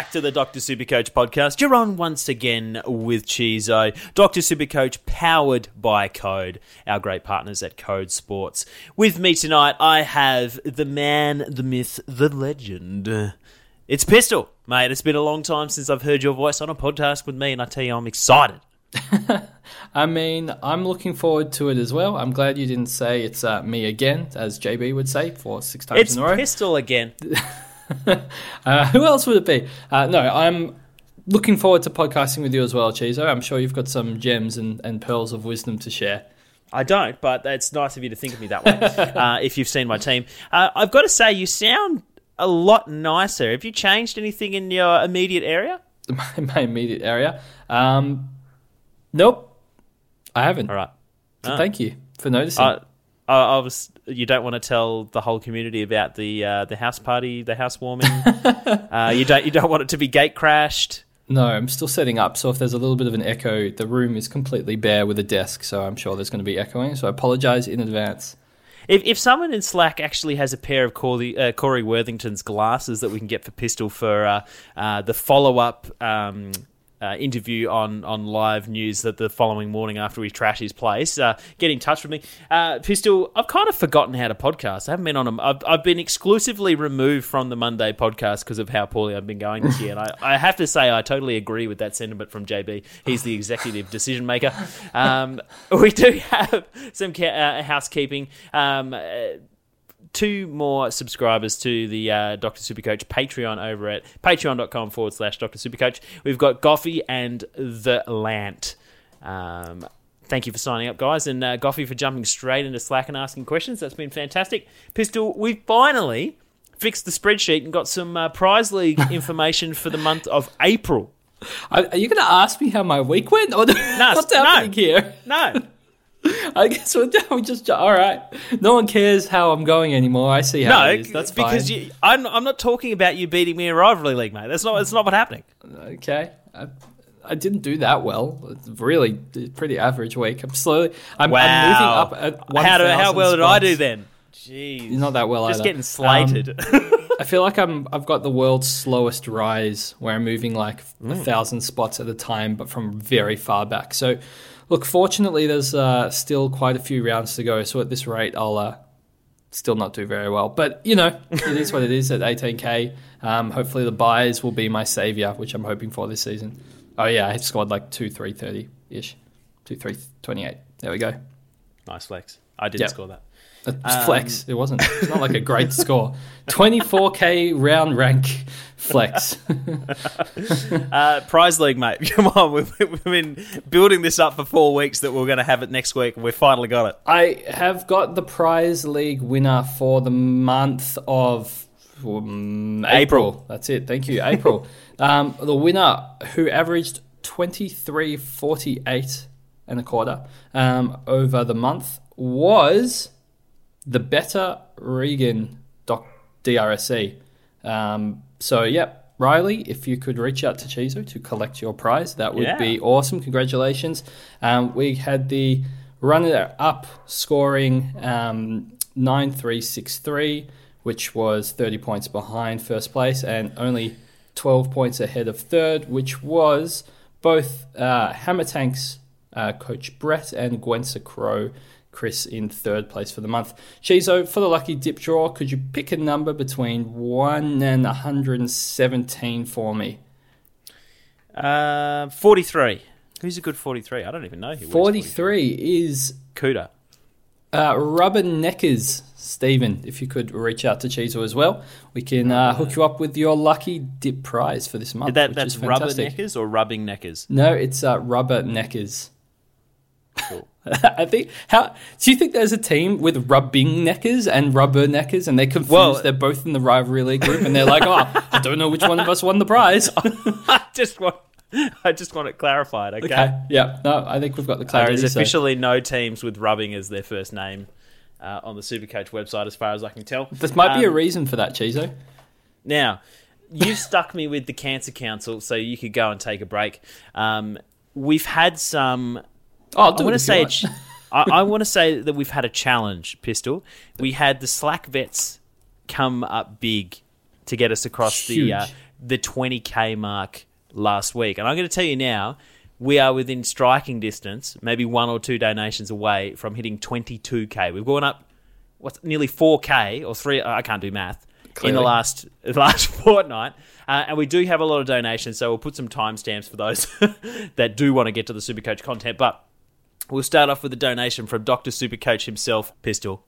Back to the Dr. Supercoach podcast. You're on once again with Chizo. Dr. Supercoach powered by Code, our great partners at Code Sports. With me tonight, I have the man, the myth, the legend. It's Pistol, mate. It's been a long time since I've heard your voice on a podcast with me, and I tell you, I'm excited. I mean, I'm looking forward to it as well. I'm glad you didn't say it's uh, me again, as JB would say, for six times It's in a row. Pistol again. Uh, who else would it be? Uh, no, I'm looking forward to podcasting with you as well, Chizo. I'm sure you've got some gems and, and pearls of wisdom to share. I don't, but it's nice of you to think of me that way. uh, if you've seen my team, uh, I've got to say you sound a lot nicer. Have you changed anything in your immediate area? My, my immediate area. Um, nope, I haven't. All right. So Ah. Thank you for noticing. I, I, I was. You don't want to tell the whole community about the uh, the house party, the housewarming. uh, you don't. You don't want it to be gate crashed. no, I'm still setting up. So if there's a little bit of an echo, the room is completely bare with a desk. So I'm sure there's going to be echoing. So I apologize in advance. If, if someone in Slack actually has a pair of Corey, uh, Corey Worthington's glasses that we can get for Pistol for uh, uh, the follow up um, uh, interview on, on live news that the following morning after we trash his place, uh, get in touch with me. Uh, Pistol, I've kind of forgotten how to podcast. I haven't been on them. I've, I've been exclusively removed from the Monday podcast because of how poorly I've been going this year. And I, I have to say, I totally agree with that sentiment from JB. He's the executive decision maker. Um, we do have some ca- uh, housekeeping. Um, uh, two more subscribers to the uh, Dr. Supercoach Patreon over at patreon.com forward slash Dr. Supercoach. We've got Goffy and the Lant. Um, thank you for signing up, guys, and uh, Goffy for jumping straight into Slack and asking questions. That's been fantastic. Pistol, we finally fixed the spreadsheet and got some uh, prize league information for the month of April. Are, you going to ask me how my week went? Or what's no. happening here? No. I guess we're, we just all right. No one cares how I'm going anymore. I see how No, it is. That's because fine. you, I'm, I'm not talking about you beating me in rivalry league, mate. That's not that's not what's happening. okay. I, I didn't do that well. It's really pretty average week. I'm slowly. I'm, I'm moving up. At how, do, how 1,000 well did I do then? Jeez, Not that well Just either. getting slated. Um, I feel like I'm. I've got the world's slowest rise, where I'm moving like a Mm. thousand spots at a time, but from very far back. So, look, fortunately, there's uh, still quite a few rounds to go. So at this rate, I'll uh, still not do very well. But you know, it is what it is at 18k. Um, hopefully, the buys will be my savior, which I'm hoping for this season. Oh yeah, I scored like two three thirty ish, two three twenty eight. There we go. Nice flex. I didn't Yep. score that. A flex. It wasn't. It's not like a great score. 24k round rank flex. Uh, prize league, mate. Come on, we've, we've been building this up for four weeks. That we're going to have it next week, and we finally got it. I have got the prize league winner for the month of um, April. April. That's it. Thank you, April. um, the winner who averaged 23.48 and a quarter um, over the month was the Better Regan doc, DRSC. Um, so, yeah, Riley, if you could reach out to Chizo to collect your prize, that would Yeah. be awesome. Congratulations. Um, we had the runner up scoring um, 9363, which was 30 points behind first place and only 12 points ahead of third, which was both uh, Hammer Tanks uh, coach Brett and Gwensa Crow. Chris in third place for the month. Shizo, for the lucky dip draw, could you pick a number between 1 and 117 for me? Uh, Forty-three. Who's a good forty-three? I don't even know who. wears 43 is 43. Cuda. Uh, Rubber Neckers, Stephen, if you could reach out to Chizo as well, we can uh, hook you up with your lucky dip prize for this month. That, which that's is rubber neckers or rubbing neckers. No, it's uh, Rubber Neckers. Cool. I think. How do you think there's a team with rubbing neckers and rubber neckers, and they're confused? Well- they're both in the rivalry league group, and they're like, "Oh, I don't know which one of us won the prize." I just want. I just want it clarified. Okay. okay, yeah, no, I think we've got the clarity. there's so- officially no teams with rubbing as their first name uh, on the Supercoach website, as far as I can tell. This might be a Um, reason for that, Chizo. Now, you've stuck me with the Cancer Council, so you could go and take a break. Um, we've had some. Oh, I want to say. I, I want to say that we've had a challenge, Pistol. We had the Slack vets come up big to get us across the uh, the 20k mark last week, and I'm going to tell you now. We are within striking distance, maybe one or two donations away from hitting 22k. We've gone up, what's nearly 4k or three? I can't do math in the last last fortnight, uh, and we do have a lot of donations. So we'll put some timestamps for those that do want to get to the Supercoach content. But we'll start off with a donation from Doctor Supercoach himself, Pistol.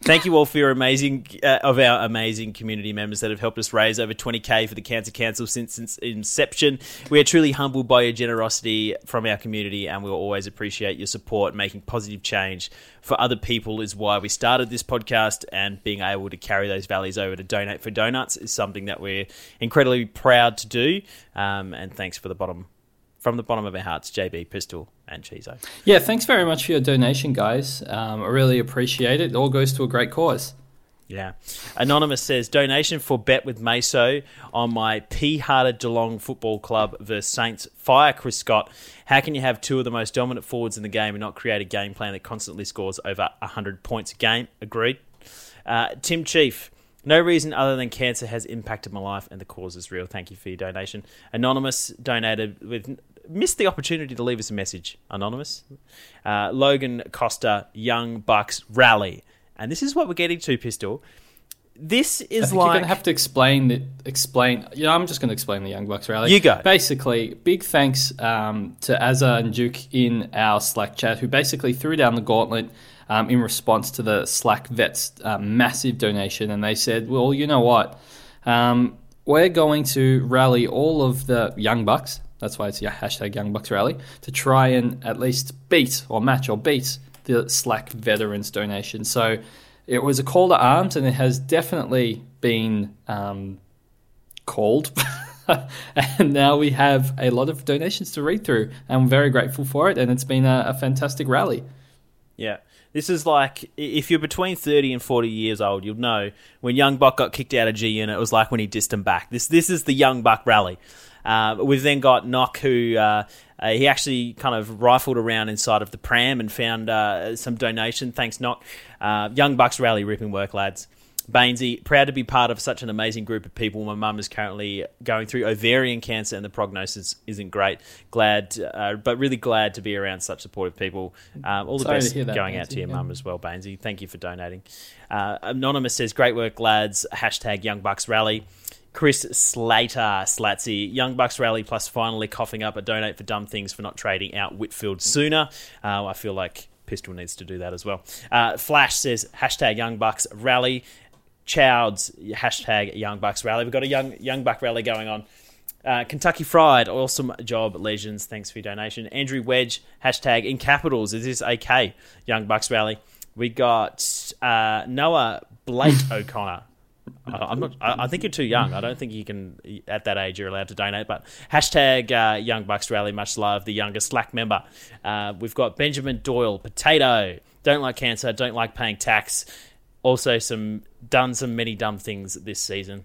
Thank you all for your amazing uh, of our amazing community members that have helped us raise over 20k for the Cancer Council since, inception. We are truly humbled by your generosity from our community, and we'll always appreciate your support. Making positive change for other people is why we started this podcast, and being able to carry those values over to donate for donuts is something that we're incredibly proud to do. Um, and thanks for the bottom from the bottom of our hearts, JB Pistol and Chizo. Yeah, thanks very much for your donation, guys. Um, I really appreciate it. It all goes to a great cause. Yeah. Anonymous says donation for bet with Meso on my P Harder Geelong Football Club versus Saints. Fire Chris Scott. How can you have two of the most dominant forwards in the game and not create a game plan that constantly scores over 100 points a game? Agreed. Uh, Tim Chief. No reason other than cancer has impacted my life and the cause is real. Thank you for your donation. Anonymous donated with missed the opportunity to leave us a message. Anonymous. Uh, Logan Costa, Young Bucks rally. And this is what we're getting to, Pistol. This is think you're like going to have to explain the explain. You know, I'm just going to explain the Young Bucks rally. You go. Basically, big thanks um, to Azza and Duke in our Slack chat, who basically threw down the gauntlet um, in response to the Slack vets um, massive donation, and they said, "Well, you know what? Um, we're going to rally all of the Young Bucks. That's why it's yeah, hashtag Young Bucks rally to try and at least beat or match or beat the Slack veterans donation." So it was a call to arms, and it has definitely been um, called. and now we have a lot of donations to read through. And I'm very grateful for it, and it's been a, a fantastic rally. Yeah. This is like if you're between 30 and 40 years old, you'll know when Young Buck got kicked out of G Unit, it was like when he dissed him back. This this is the Young Buck rally. Uh, we've then got Knock, who uh, uh, he actually kind of rifled around inside of the pram and found uh, some donation. Thanks, Knock. Uh, Young Bucks rally, ripping work, lads. Bainesy, proud to be part of such an amazing group of people. My mum is currently going through ovarian cancer, and the prognosis isn't great. Glad, uh, but really glad to be around such supportive people. Um, all the Sorry best that, going out to your yeah. mum as well, Bainesy. Thank you for donating. Uh, Anonymous says, "Great work, lads." Hashtag Young Bucks Rally. Chris Slater, Slatsy, Young Bucks Rally plus finally coughing up a donate for dumb things for not trading out Whitfield sooner. Uh, I feel like Pistol needs to do that as well. Uh, Flash says hashtag Young Bucks Rally. Chowds hashtag Young Bucks Rally. We've got a young Young Buck Rally going on. Uh, Kentucky Fried, awesome job, Legends. Thanks for your donation. Andrew Wedge, hashtag in capitals. Is this AK? Young Bucks Rally. We got uh, Noah Blake O'Connor. I- I'm not. I think you're too young. I don't think you can. At that age, you're allowed to donate. But hashtag uh, Young Bucks Rally. Much love, the youngest Slack member. Uh, we've got Benjamin Doyle, potato. Don't like cancer. Don't like paying tax. Also, some done some many dumb things this season.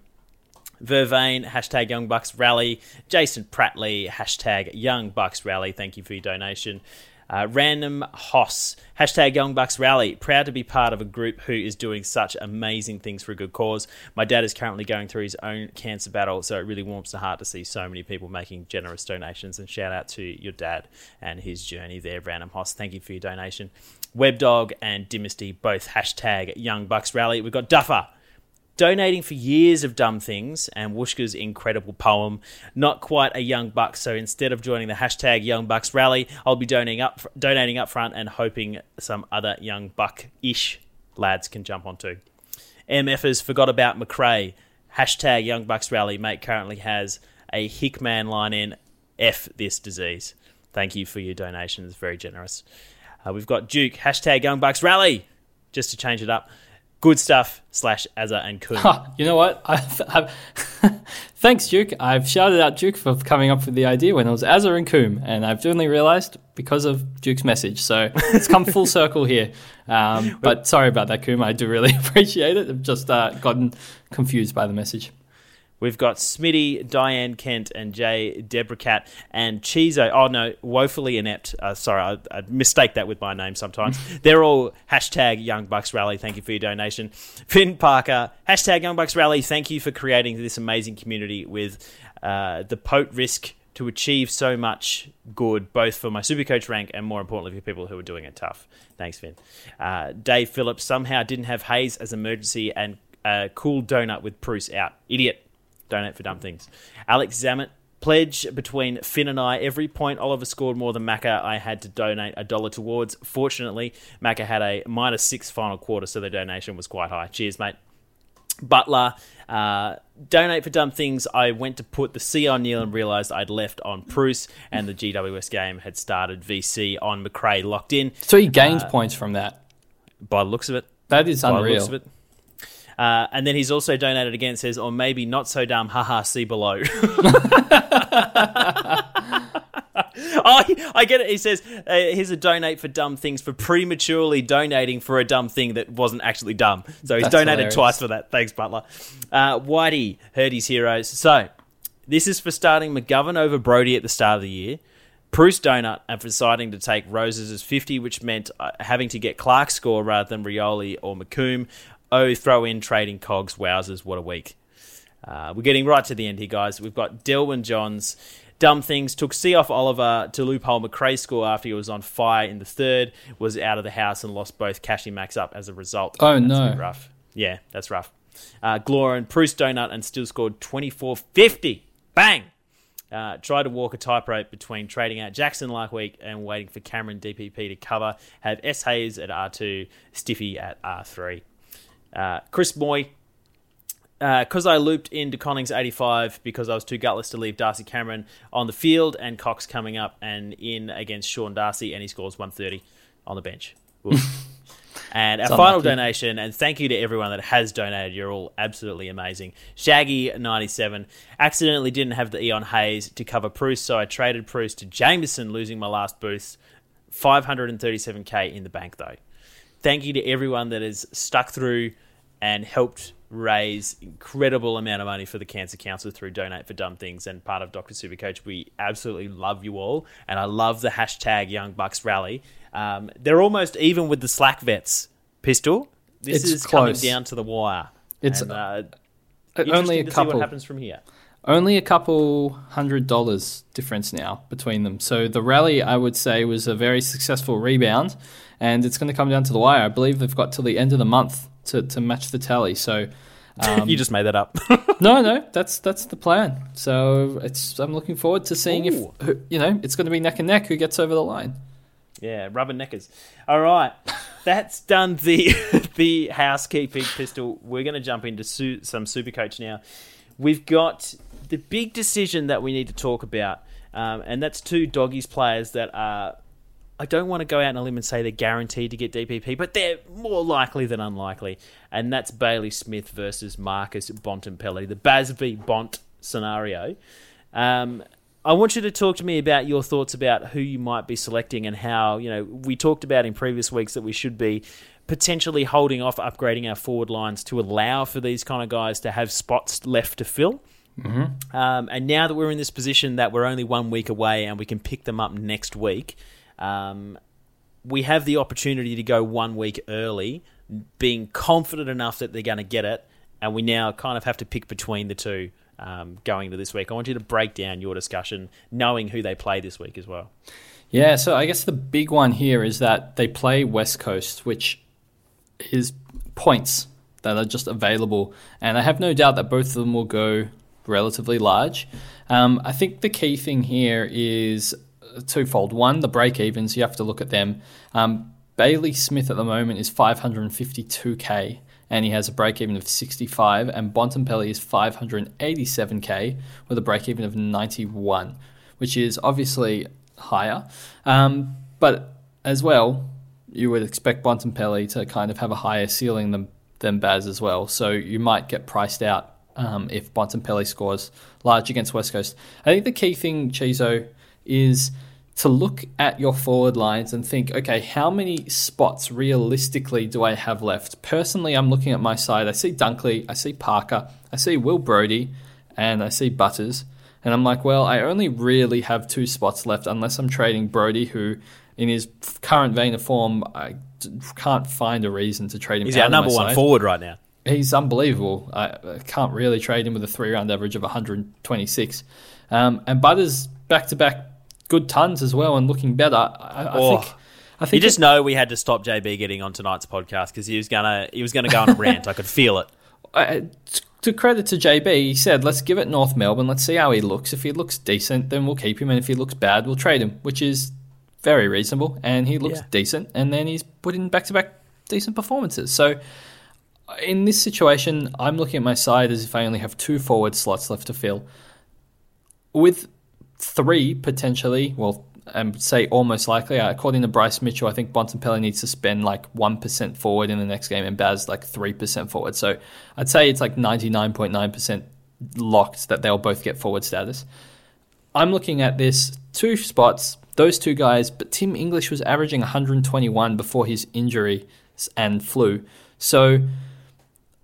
Vervain, hashtag Young Bucks Rally. Jason Prattley, hashtag Young Bucks Rally. Thank you for your donation. Uh, Random Hoss, hashtag Young Bucks Rally. Proud to be part of a group who is doing such amazing things for a good cause. My dad is currently going through his own cancer battle, so it really warms the heart to see so many people making generous donations. And shout out to your dad and his journey there, Random Hoss. Thank you for your donation. Webdog and Dynasty, both hashtag Young Bucks Rally. We've got Duffer donating for years of dumb things and Wooshka's incredible poem. Not quite a young buck, so instead of joining the hashtag Young Bucks rally, I'll be donating up donating up front and hoping some other young buck ish lads can jump onto. MFers forgot about Macrae. Hashtag Young Bucks rally. Mate currently has a Hickman line in F this disease. Thank you for your donation. It's very generous. Uh, we've got Duke. Hashtag Young Bucks rally. Just to change it up. Good stuff slash Azza and Kuhn. Ha, you know what? I've, I've Thanks, Duke. I've shouted out Duke for coming up with the idea when it was Azza and Coombe, and I've only realised because of Duke's message. So it's come full circle here. Um, but sorry about that, Coombe. I do really appreciate it. I've just uh, gotten confused by the message. We've got Smitty, Diane Kent, and Jay Debracat, and Chizo. Oh no, woefully inept. Uh, sorry, I, I mistake that with my name sometimes. They're all hashtag Young Bucks Rally. Thank you for your donation. Finn Parker, hashtag Young Bucks Rally. Thank you for creating this amazing community with uh, the Pote risk to achieve so much good, both for my Supercoach rank and more importantly for people who are doing it tough. Thanks, Finn. Uh, Dave Phillips somehow didn't have Hayes as emergency and a cool donut with Bruce out. Idiot donate for dumb things. Alex Zammit, pledge between Finn and I. Every point Oliver scored more than Macca, I had to donate a dollar towards. Fortunately, Macca had a minus six final quarter, so the donation was quite high. Cheers, mate. Butler, uh, donate for dumb things. I went to put the C on Neale and realised I'd left on Bruce, and the GWS game had started. VC on Macrae locked in. So he gains points from that. By the looks of it, That is by the looks unreal. Uh, and then he's also donated again. Says, or maybe not so dumb. Haha. See below. oh, I get it. He says, uh, "Here's a donate for dumb things for prematurely donating for a dumb thing that wasn't actually dumb." So he's That's donated hilarious. twice for that. Thanks, Butler. Uh, Whitey heard his heroes. So this is for starting McGovern over Brody at the start of the year. Bruce Donut and for deciding to take Rosas as 50, which meant uh, having to get Clark's score rather than Rioli or McComb. Oh, throw in trading cogs. Wowzers, what a week. Uh, we're getting right to the end here, guys. We've got Delwyn Johns. Dumb things took C off Oliver to loophole Macrae's score after he was on fire in the third, was out of the house and lost both Cash and Max up as a result. Oh, That's no. rough. Yeah, that's rough. Uh, Glorin, Bruce Donut, and still scored 24 50. Bang! Uh, tried to walk a tightrope between trading out Jackson last week and waiting for Cameron DPP to cover. Have S. Hayes at R2, Stiffy at R3. Uh, Chris Moy, because I looped into Connings 85 because I was too gutless to leave Darcy Cameron on the field and Cox coming up and in against Sean Darcy and he scores 130 on the bench. And our final unlucky. donation, and thank you to everyone that has donated. You're all absolutely amazing. Shaggy97 accidentally didn't have the Eon Hayes to cover Bruce, so I traded Bruce to Jameson, losing my last boost. 537k in the bank though thank you to everyone that has stuck through and helped raise incredible amount of money for the Cancer Council through Donate for Dumb Things and part of Dr. Supercoach. We absolutely love you all, and I love the hashtag Young Bucks Rally. Um, they're almost even with the Slack vets. Pistol, this It's is coming down to the wire. It's and, uh, only a to couple. See what happens from here. Only a couple hundred dollars difference now between them. So the rally, I would say, was a very successful rebound, and it's going to come down to the wire. I believe they've got till the end of the month to, to match the tally. So um, you just made that up. no, no, that's that's the plan. So it's I'm looking forward to seeing Ooh. if you know it's going to be neck and neck who gets over the line. Yeah, rubber neckers. All right, that's done the the housekeeping pistol. We're going to jump into su- some super coach now. We've got the big decision that we need to talk about, um, and that's two doggies players that are. I don't want to go out on a limb and say they're guaranteed to get DPP, but they're more likely than unlikely, and that's Bailey Smith versus Marcus Bontempelli, the v Bont scenario. Um, I want you to talk to me about your thoughts about who you might be selecting and how, you know, we talked about in previous weeks that we should be potentially holding off upgrading our forward lines to allow for these kind of guys to have spots left to fill. Mm-hmm. Um, and now that we're in this position that we're only one week away and we can pick them up next week, um, we have the opportunity to go one week early, being confident enough that they're going to get it, and we now kind of have to pick between the two um, going into this week. I want you to break down your discussion, knowing who they play this week as well. Yeah, so I guess the big one here is that they play West Coast, which is points that are just available, and I have no doubt that both of them will go relatively large. Um, I think the key thing here is twofold. One, the break evens, you have to look at them. Um, Bailey Smith at the moment is 552k and he has a break even of 65 and Bontempelli is 587k with a break even of 91, which is obviously higher. Um, but as well, you would expect Bontempelli to kind of have a higher ceiling than than Baz as well. So you might get priced out um, if Bontempelli scores large against West Coast. I think the key thing, Chizo, is to look at your forward lines and think, okay, how many spots realistically do I have left? Personally, I'm looking at my side. I see Dunkley, I see Parker, I see Will Brody, and I see Butters. And I'm like, well, I only really have two spots left unless I'm trading Brody, who in his current vein of form, I can't find a reason to trade him. He's our number one side. forward right now he's unbelievable. I, I, can't really trade him with a three round average of 126. Um, and Butters back to back good tons as well and looking better. I, I oh. think. I think you just it, know we had to stop JB getting on tonight's podcast because he was gonna he was gonna go on a rant. I could feel it. I, to credit to JB, he said, "Let's give it North Melbourne. Let's see how he looks. If he looks decent, then we'll keep him, and if he looks bad, we'll trade him." Which is very reasonable, and he looks yeah. decent, and then he's put in back to back decent performances. So in this situation, I'm looking at my side as if I only have two forward slots left to fill. With three potentially, well, and say almost likely, uh, according to Bryce Mitchell, I think Bontempelli needs to spend like 1% forward in the next game and Baz like 3% forward. So I'd say it's like 99.9% locked that they'll both get forward status. I'm looking at this two spots, those two guys, but Tim English was averaging 121 before his injury and flu. So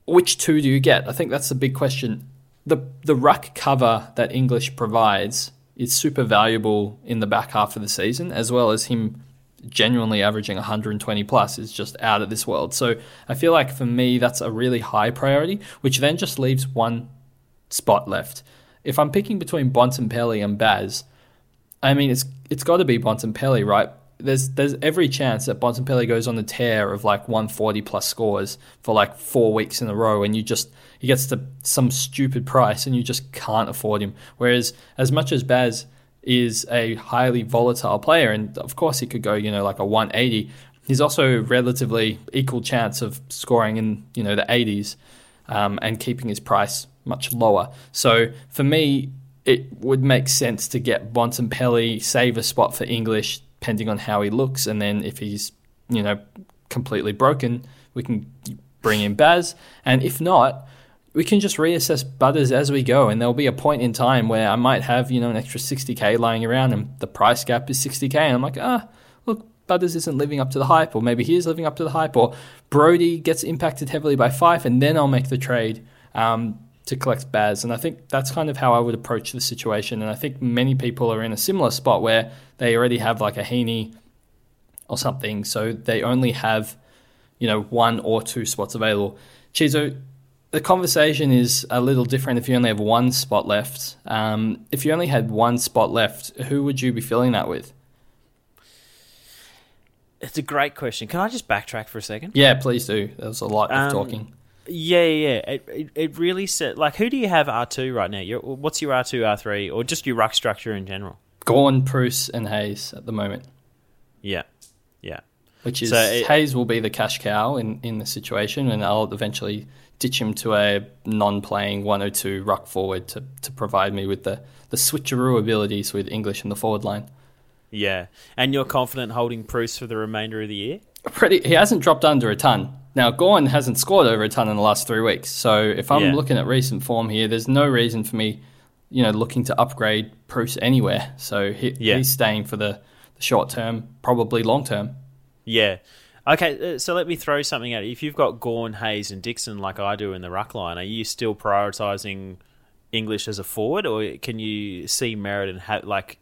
which two do you get? I think that's the big question. The the ruck cover that English provides is super valuable in the back half of the season, as well as him genuinely averaging 120 plus is just out of this world. So I feel like for me that's a really high priority, which then just leaves one spot left. If I'm picking between Bontempelli and Baz, I mean it's it's got to be Bontempelli, right? There's there's every chance that Bontempelli goes on the tear of like 140 plus scores for like four weeks in a row, and you just he gets to some stupid price, and you just can't afford him. Whereas as much as Baz is a highly volatile player, and of course he could go you know like a 180, he's also relatively equal chance of scoring in you know the 80s um, and keeping his price much lower. So for me. It would make sense to get Bontempelli, save a spot for English, depending on how he looks. And then if he's, you know, completely broken, we can bring in Baz. And if not, we can just reassess Butters as we go. And there'll be a point in time where I might have, you know, an extra 60K lying around and the price gap is 60K. And I'm like, ah, look, Butters isn't living up to the hype. Or maybe he is living up to the hype. Or Brody gets impacted heavily by Fyfe. and then I'll make the trade. Um, to collect Baz. And I think that's kind of how I would approach the situation. And I think many people are in a similar spot where they already have like a Heeney or something. So they only have, you know, one or two spots available. Chizo, the conversation is a little different if you only have one spot left. Um, if you only had one spot left, who would you be filling that with? It's a great question. Can I just backtrack for a second? Yeah, please do. There was a lot of Um, talking. Yeah, yeah. yeah. It, it, it really said like who do you have R two right now? Your, what's your R two, R three, or just your ruck structure in general? Gawn, Bruce, and Hayes at the moment, Yeah, yeah, which is So it- Hayes will be the cash cow in, in the situation, and I'll eventually ditch him to a non-playing 102 ruck forward to, to provide me with the, the switcheroo abilities with English in the forward line. yeah. And you're confident holding Bruce for the remainder of the year? pretty he hasn't dropped under a ton. Now Gawn hasn't scored over a ton in the last three weeks. So if I'm Yeah. looking at recent form here, there's no reason for me, you know, looking to upgrade Bruce anywhere. So he, Yeah. he's staying for the, the short term, probably long term. Yeah. Okay, uh, so let me throw something at you. If you've got Gawn, Hayes, and Dixon like I do in the ruck line, are you still prioritising English as a forward, or can you see merit in ha- like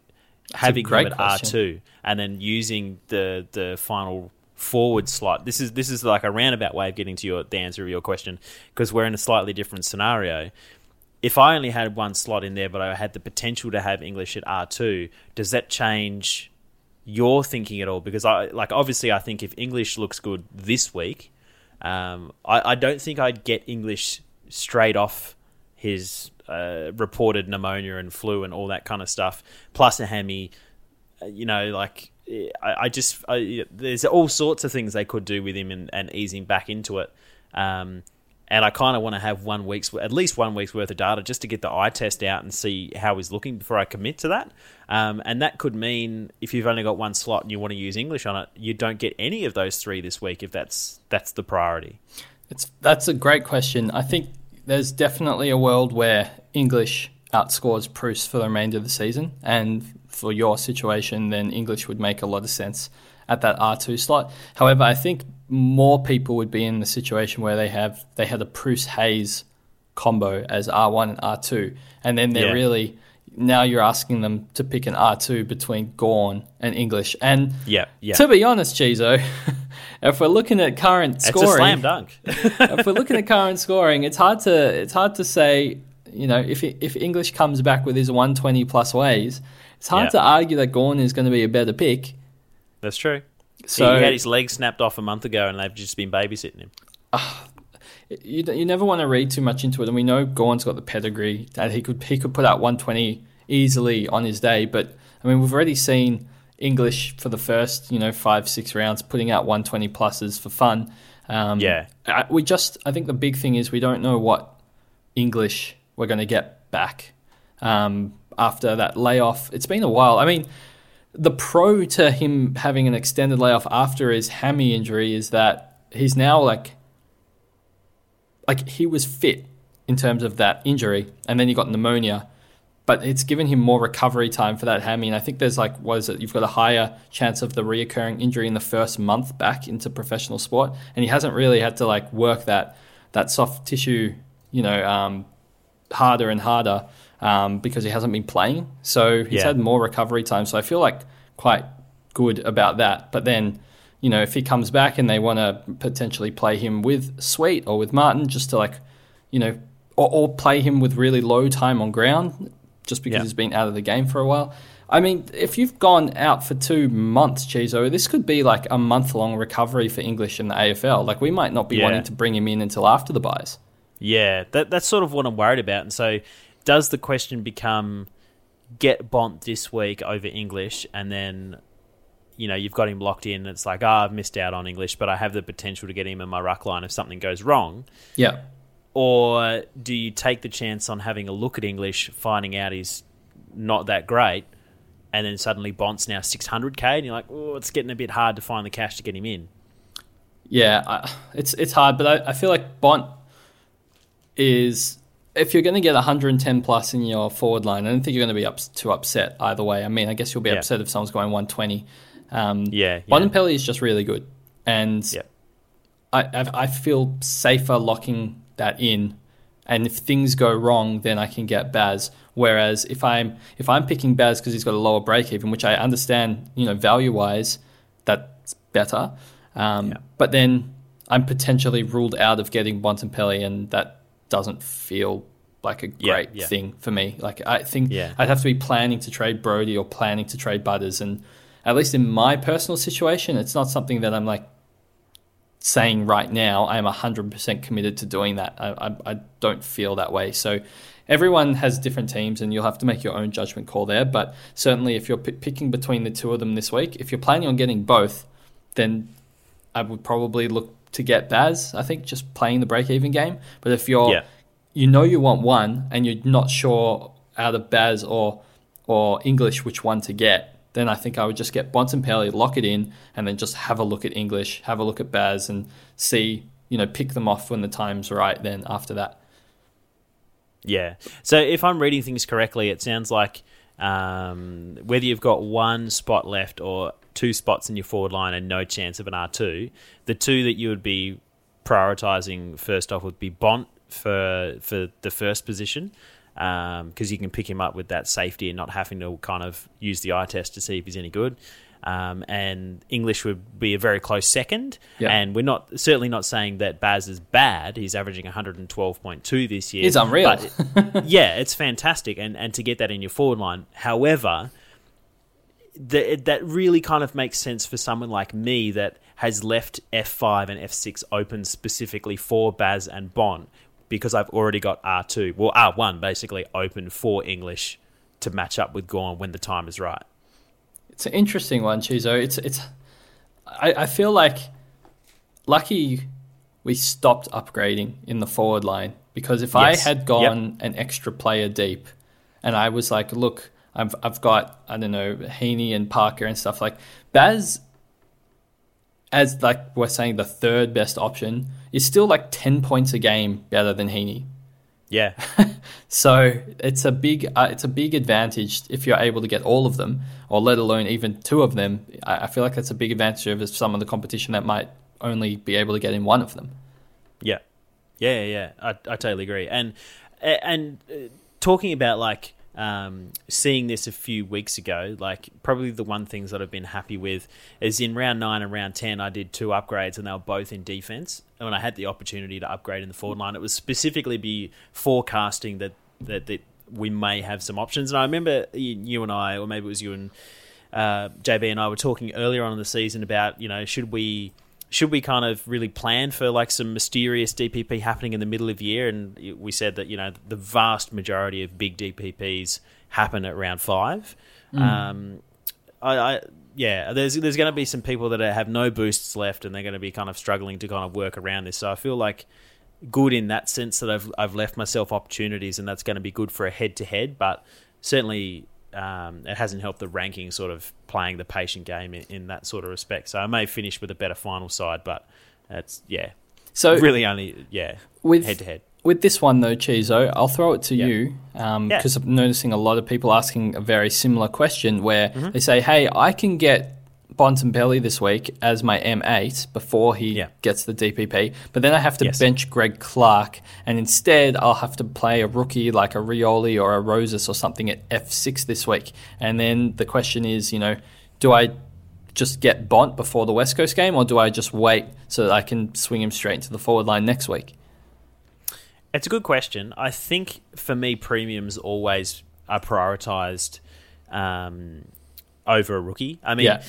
having great him at R two and then using the the final forward slot? This is this is like a roundabout way of getting to your the answer of your question because we're in a slightly different scenario. If I only had one slot in there, but I had the potential to have English at R two, does that change your thinking at all? Because I like obviously I think if English looks good this week, um, I, I don't think I'd get English straight off his uh, reported pneumonia and flu and all that kind of stuff, plus a hammy. uh, You know, like I, I just I, there's all sorts of things they could do with him and, and ease him back into it. Um, and I kind of want to have one week's, at least one week's worth of data, just to get the eye test out and see how he's looking before I commit to that. Um, and that could mean if you've only got one slot and you want to use English on it, you don't get any of those three this week if that's that's the priority. It's that's a great question. I think there's definitely a world where English outscores Bruce for the remainder of the season, and for your situation, then English would make a lot of sense at that R two slot. However, I think more people would be in the situation where they have they had a Bruce Hayes combo as R one and R two, and then they're Yeah. really now you're asking them to pick an R two between Gawn and English, and Yeah, yeah. to be honest, Chizo, if we're looking at current It's scoring, a slam dunk. if we're looking at current scoring, it's hard to it's hard to say. You know, if if English comes back with his 120 plus ways, it's hard Yeah. to argue that Gawn is going to be a better pick. That's true. So he had his leg snapped off a month ago, and they've just been babysitting him. you, you never want to read too much into it, and we know Gawn's got the pedigree that he could he could put out 120 easily on his day. But I mean, we've already seen English for the first you know five six rounds putting out 120 pluses for fun. Um, Yeah. I, we just I think the big thing is we don't know what English we're going to get back um, after that layoff. It's been a while. I mean, the pro to him having an extended layoff after his hammy injury is that he's now like like he was fit in terms of that injury, and then he got pneumonia. But it's given him more recovery time for that hammy, and I think there's like, what is it? You've got a higher chance of the reoccurring injury in the first month back into professional sport, and he hasn't really had to like work that that soft tissue, you know, um, harder and harder um, because he hasn't been playing. So he's Yeah. had more recovery time. So I feel like quite good about that. But then, you know, if he comes back and they want to potentially play him with Sweet or with Martin, just to like, you know, or, or play him with really low time on ground, just because Yeah. he's been out of the game for a while. I mean, if you've gone out for two months, Chizo, this could be like a month long recovery for English in the AFL. Like, we might not be Yeah. wanting to bring him in until after the buys. Yeah, that that's sort of what I'm worried about. And so, does the question become get Bont this week over English, and then you know you've got him locked in? And it's like, ah, I've missed out on English, but I have the potential to get him in my ruck line if something goes wrong. Yeah. Or do you take the chance on having a look at English, finding out he's not that great, and then suddenly Bont's now 600k, and you're like, oh, it's getting a bit hard to find the cash to get him in. Yeah, I, it's it's hard, but I, I feel like Bont is if you're going to get 110 plus in your forward line, I don't think you're going to be up, too upset either way. I mean, I guess you'll be Yeah. upset if someone's going 120. Um, Yeah, yeah. Bontempelli is just really good, and Yeah. I, I I feel safer locking that in. And if things go wrong, then I can get Baz. Whereas if I'm if I'm picking Baz because he's got a lower break even, which I understand, you know, value wise, that's better. Um, Yeah. But then I'm potentially ruled out of getting Bontempelli, and that doesn't feel like a Yeah, great yeah. thing for me. Like I think Yeah. I'd have to be planning to trade Brody or planning to trade Butters, and at least in my personal situation, it's not something that I'm like saying right now. I'm hundred percent committed to doing that. I, I, I don't feel that way. So everyone has different teams, and you'll have to make your own judgment call there. But certainly, if you're p- picking between the two of them this week, if you're planning on getting both, then I would probably look to get Baz. I think just playing the break-even game. But if you're Yeah. you know you want one and you're not sure out of Baz or or English which one to get, then I think I would just get Bontempelli, lock it in, and then just have a look at English, have a look at Baz, and see you know pick them off when the time's right. Then after that, Yeah. So if I'm reading things correctly, it sounds like um, whether you've got one spot left or two spots in your forward line and no chance of an R2, the two that you would be prioritizing first off would be Bont for for the first position because you can pick him up with that safety and not having to kind of use the eye test to see if he's any good. Um, and English would be a very close second. Yeah. And we're not certainly not saying that Baz is bad. He's averaging 112.2 this year. He's unreal. But, yeah, it's fantastic, and and to get that in your forward line. However, the, that really kind of makes sense for someone like me that has left F5 and F6 open specifically for Baz and Bon because I've already got R2, well R1 basically open for English to match up with Gawn when the time is right. It's an interesting one, Chizo. It's it's. I, I feel like lucky we stopped upgrading in the forward line because if Yes. I had gone an extra player deep, and I was like, look, I've I've got I don't know Heeney and Parker and stuff like Baz. As like we're saying, the third best option is still like ten points a game better than Heeney. Yeah, So it's a big uh, it's a big advantage if you're able to get all of them, or let alone even two of them. I, I feel like that's a big advantage over some of the competition that might only be able to get in one of them. Yeah, yeah, yeah. I, I totally agree. And and uh, talking about like um, seeing this a few weeks ago, like probably the one things that I've been happy with is in round nine and round ten, I did two upgrades and they were both in defense. And when I had the opportunity to upgrade in the forward line, it was specifically be forecasting that that, that we may have some options. And I remember you, and I, or maybe it was you and uh, JB and I were talking earlier on in the season about you know should we should we kind of really plan for like some mysterious DPP happening in the middle of the year? And we said that you know the vast majority of big DPPs happen at round five. Um, I, I yeah, there's there's going to be some people that have no boosts left, and they're going to be kind of struggling to kind of work around this. So I feel like good in that sense that I've I've left myself opportunities, and that's going to be good for a head to head. But certainly, um, it hasn't helped the ranking sort of playing the patient game in, in that sort of respect. So I may finish with a better final side, but it's yeah, So really only yeah with head to head. with this one though, Chizo, I'll throw it to Yeah. you Yeah. because I'm noticing a lot of people asking a very similar question where Mm-hmm. they say, "Hey, I can get Bontempelli this week as my M8 before he Yeah. gets the DPP, but then I have to Yes. bench Greg Clark, and instead I'll have to play a rookie like a Rioli or a Rosas or something at F6 this week. And then the question is, you know, do I just get Bont before the West Coast game, or do I just wait so that I can swing him straight into the forward line next week? It's a good question. I think for me, premiums always are prioritized um, over a rookie. I mean, Yeah.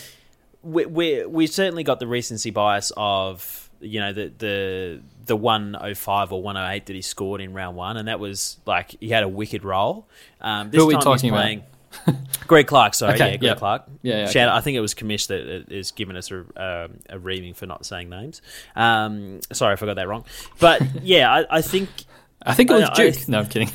We, we we certainly got the recency bias of you know the the the 105 or 108 that he scored in round one, and that was like he had a wicked role. Um, this Who are we time he's talking about? Greg Clark, sorry, Okay, yeah, Greg yeah. Clark. Yeah, yeah, Shout out, I think it was Commish that is giving us a, um, a reaming for not saying names. Um, sorry if I got that wrong, but yeah, I, I think I think it was I- I th- no, I'm kidding.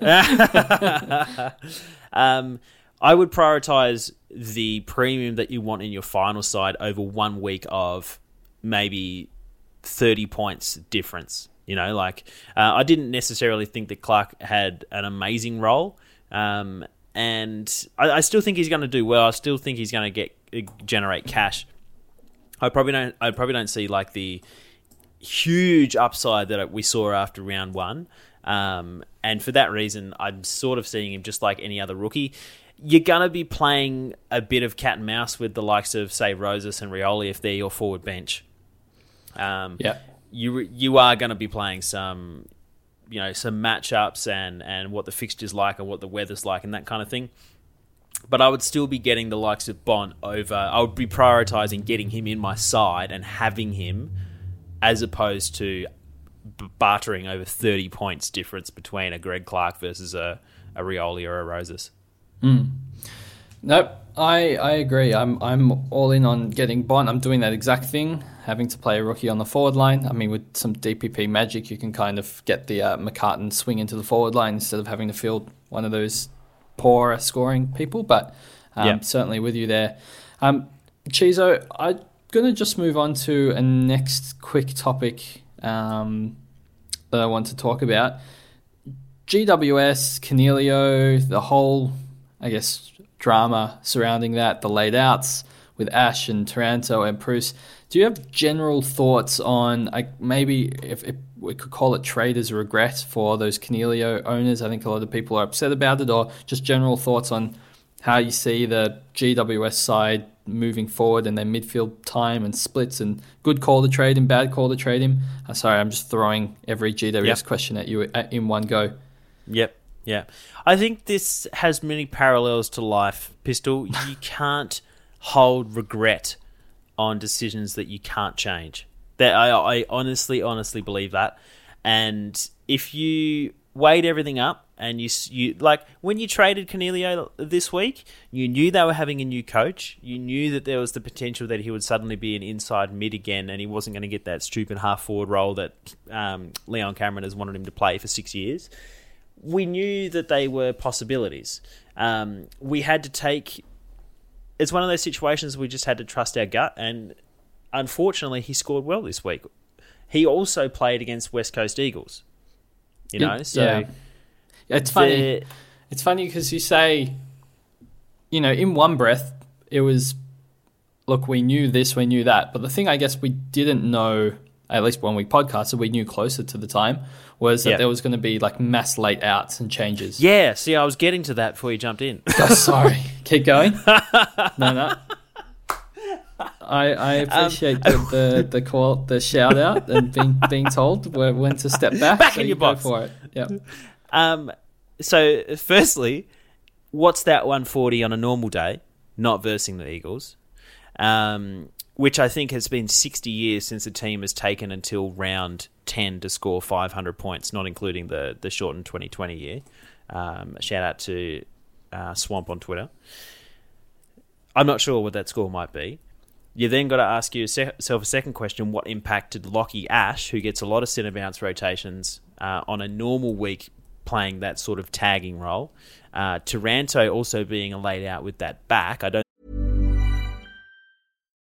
um, I would prioritize the premium that you want in your final side over one week of maybe 30 points difference. You know, like uh, I didn't necessarily think that Clark had an amazing role. Um, and I, I still think he's going to do well. I still think he's going to get uh, generate cash. I probably don't. I probably don't see like the huge upside that we saw after round one. Um, and for that reason, I'm sort of seeing him just like any other rookie. You're going to be playing a bit of cat and mouse with the likes of, say, Rosas and Rioli if they're your forward bench. Um, yeah. you you are going to be playing some you know some matchups and and what the fixtures like and what the weather's like and that kind of thing. But I would still be getting the likes of Bont over. I would be prioritizing getting him in my side and having him as opposed to b- bartering over 30 points difference between a Greg Clark versus a, a Rioli or a Rosas. Nope, I, I agree. I'm I'm all in on getting Bont. I'm doing that exact thing, having to play a rookie on the forward line. I mean, with some DPP magic, you can kind of get the uh, McCartin swing into the forward line instead of having to field one of those poor scoring people. But um, Yeah. certainly with you there. Um, Chizo, I'm going to just move on to a next quick topic um, that I want to talk about. GWS, Coniglio, the whole, I guess, drama surrounding that, the laid outs with Ash and Taranto and Preuss. Do you have general thoughts on like maybe if, if we could call it traders regret for those Coniglio owners? I think a lot of people are upset about it, or just general thoughts on how you see the GWS side moving forward and their midfield time and splits and good call to trade and bad call to trade him. Uh, sorry, I'm just throwing every GWS Yep. question at you at, in one go. Yep. Yeah. I think this has many parallels to life, Pistol. You can't hold regret on decisions that you can't change. That I, I honestly, honestly believe that. And if you weighed everything up and you, you like when you traded Coniglio this week, you knew they were having a new coach. You knew that there was the potential that he would suddenly be an inside mid again, and he wasn't going to get that stupid half forward role that um, Leon Cameron has wanted him to play for six years we knew that they were possibilities. Um, we had to take. It's one of those situations we just had to trust our gut, and unfortunately, he scored well this week. He also played against West Coast Eagles. You know, so Yeah. It's funny. It's funny because you say, you know, in one breath, it was, look, we knew this, we knew that. But the thing I guess we didn't know, at least when we podcasted, we knew closer to the time, was that Yeah. there was going to be like mass late outs and changes. yeah. See, I was getting to that before you jumped in. Oh, sorry. Keep going. No, no. I, I appreciate the, the the call, the shout out, and being being told when to step back. Back so in you your box. for it. Yep. Um, so, firstly, what's that 140 on a normal day? Not versing the Eagles, um, which I think has been 60 years since the team has taken until round 10 to score 500 points, not including the the shortened 2020 year. Um, shout out to uh, Swamp on Twitter. I'm not sure what that score might be. You then got to ask yourself a second question: What impacted Lachie Ash, who gets a lot of centre bounce rotations uh, on a normal week, playing that sort of tagging role? Uh, Taranto also being laid out with that back. I don't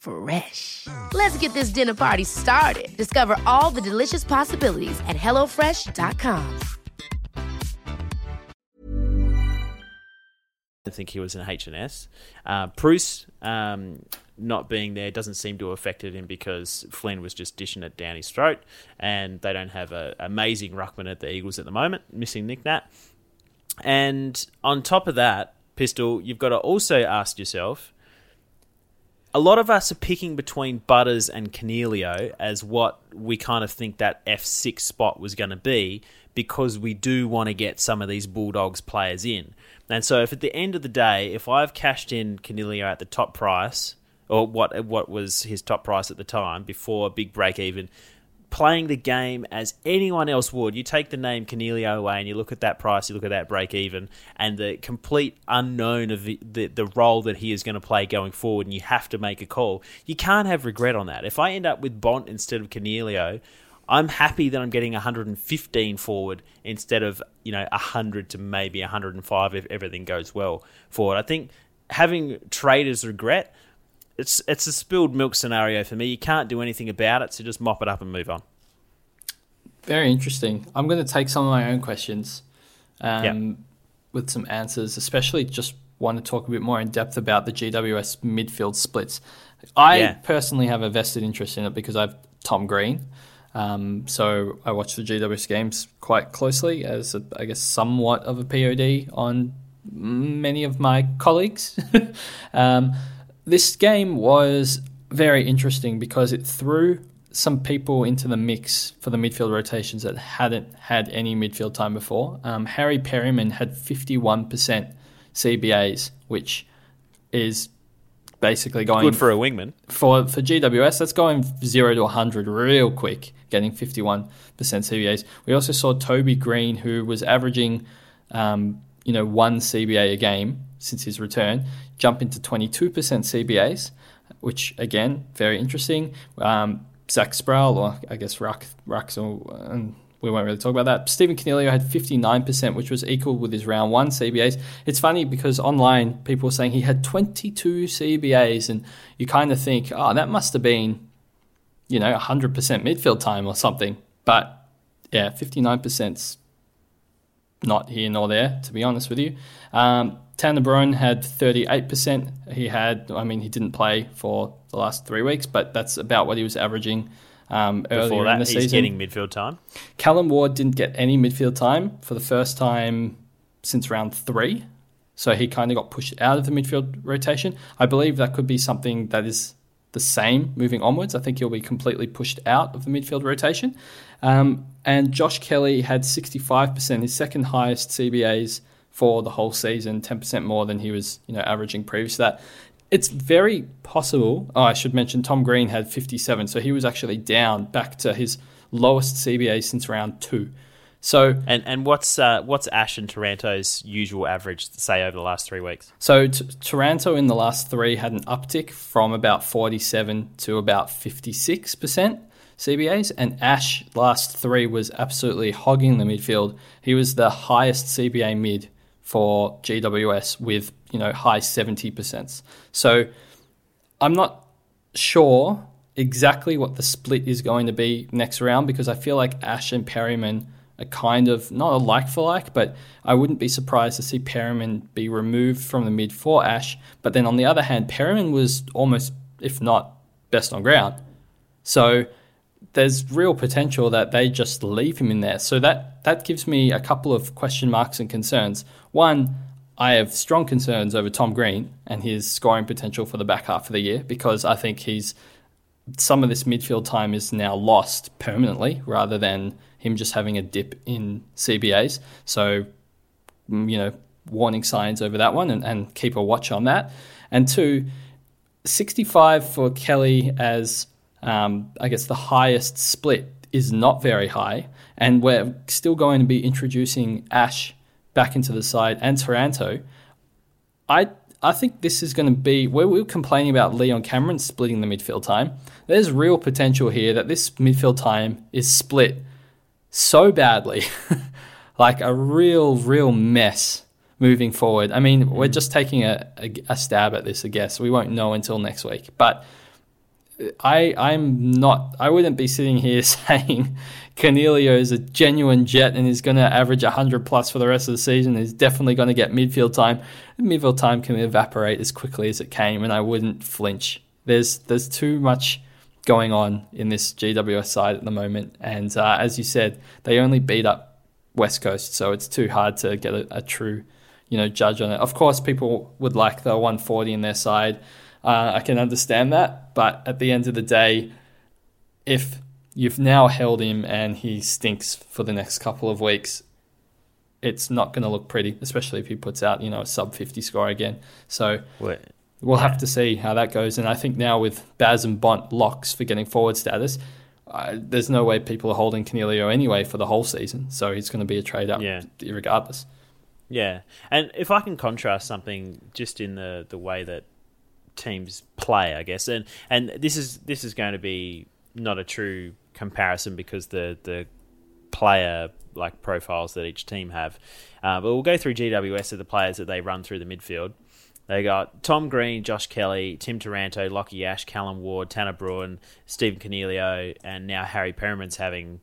Fresh. Let's get this dinner party started. Discover all the delicious possibilities at hellofresh.com. I think he was in H&S. Uh, Preuss um, not being there doesn't seem to have affected him because Flynn was just dishing it down his throat, and they don't have an amazing ruckman at the Eagles at the moment, missing Nick Nat. And on top of that, Pistol, you've got to also ask yourself. A lot of us are picking between Butters and Coniglio as what we kind of think that F6 spot was going to be because we do want to get some of these Bulldogs players in. And so, if at the end of the day, if I've cashed in Coniglio at the top price, or what what was his top price at the time before a big break even, playing the game as anyone else would. You take the name Coniglio away and you look at that price, you look at that break even, and the complete unknown of the, the, the role that he is going to play going forward, and you have to make a call. You can't have regret on that. If I end up with Bont instead of Coniglio, I'm happy that I'm getting 115 forward instead of you know 100 to maybe 105 if everything goes well forward. I think having traders regret it's it's a spilled milk scenario for me. You can't do anything about it, so just mop it up and move on. Very interesting. I'm going to take some of my own questions um, Yep. with some answers, especially just want to talk a bit more in depth about the GWS midfield splits. I Yeah. personally have a vested interest in it because I've Tom Green. Um, so I watch the GWS games quite closely as, a, I guess, somewhat of a POD on many of my colleagues. um, this game was very interesting because it threw some people into the mix for the midfield rotations that hadn't had any midfield time before. Um, Harry Perryman had 51% CBAs, which is basically going Good for a wingman. for for GWS, that's going zero to 100 real quick, getting 51% CBAs. We also saw Toby Green, who was averaging, um, you know, one CBA a game since his return, jump into 22% CBAs, which again, very interesting. Um, Zach Sproule, or I guess Ruck, Ruxel, and we won't really talk about that. Stephen Coniglio had 59%, which was equal with his round one CBAs. It's funny because online people were saying he had 22 CBAs, and you kind of think, oh, that must have been, you know, 100% midfield time or something. But yeah, 59%'s not here nor there, to be honest with you. Um, Tanner Bruhn had 38%. He had, I mean, he didn't play for the last three weeks, but that's about what he was averaging um, earlier Before in that, the he's season. getting midfield time. Callum Ward didn't get any midfield time for the first time since round three. So he kind of got pushed out of the midfield rotation. I believe that could be something that is the same moving onwards. I think he'll be completely pushed out of the midfield rotation. Um, and Josh Kelly had 65%, his second highest CBAs for the whole season, 10% more than he was you know, averaging previous to that. It's very possible. Oh, I should mention Tom Green had 57, so he was actually down back to his lowest CBA since round two. So, And and what's uh, what's Ash and Taranto's usual average, say, over the last three weeks? so t- Taranto in the last three had an uptick from about 47 to about 56% CBAs, and Ash last three was absolutely hogging the midfield. He was the highest CBA mid for GWS with you know high 70%. So I'm not sure exactly what the split is going to be next round because I feel like Ash and Perryman are kind of not a like for like, but I wouldn't be surprised to see Perryman be removed from the mid for Ash. But then on the other hand, Perryman was almost, if not best on ground. So there's real potential that they just leave him in there. So that that gives me a couple of question marks and concerns. One, I have strong concerns over Tom Green and his scoring potential for the back half of the year because I think he's some of this midfield time is now lost permanently rather than him just having a dip in CBAs. So, mm, you know, warning signs over that one and, and keep a watch on that. And two, 65 for Kelly as, um, I guess, the highest split is not very high. And we're still going to be introducing Ash back into the side and Taranto. I I think this is going to be where we were complaining about Leon Cameron splitting the midfield time. There's real potential here that this midfield time is split so badly, like a real, real mess moving forward. I mean, we're just taking a, a, a stab at this, I guess. We won't know until next week, but I I'm not. I wouldn't be sitting here saying Coniglio is a genuine jet and is going to average 100 plus for the rest of the season. He's definitely going to get midfield time. Midfield time can evaporate as quickly as it came, and I wouldn't flinch. There's there's too much going on in this GWS side at the moment, and uh, as you said, they only beat up West Coast, so it's too hard to get a, a true, you know, judge on it. Of course, people would like the 140 in their side. Uh, I can understand that, but at the end of the day, if you've now held him and he stinks for the next couple of weeks, it's not going to look pretty, especially if he puts out, you know, a sub 50 score again. So we'll have to see how that goes. And I think now with Baz and Bont locks for getting forward status, uh, there's no way people are holding Coniglio anyway for the whole season. So he's going to be a trade up Yeah. regardless. Yeah, and if I can contrast something just in the the way that teams play, I guess, and and this is this is going to be not a true comparison because the the player like profiles that each team have, uh, but we'll go through GWS of the players that they run through the midfield. They got Tom Green, Josh Kelly, Tim Taranto, Lachie Ash, Callum Ward, Tanner Bruhn, Stephen Coniglio, and now Harry Perryman's having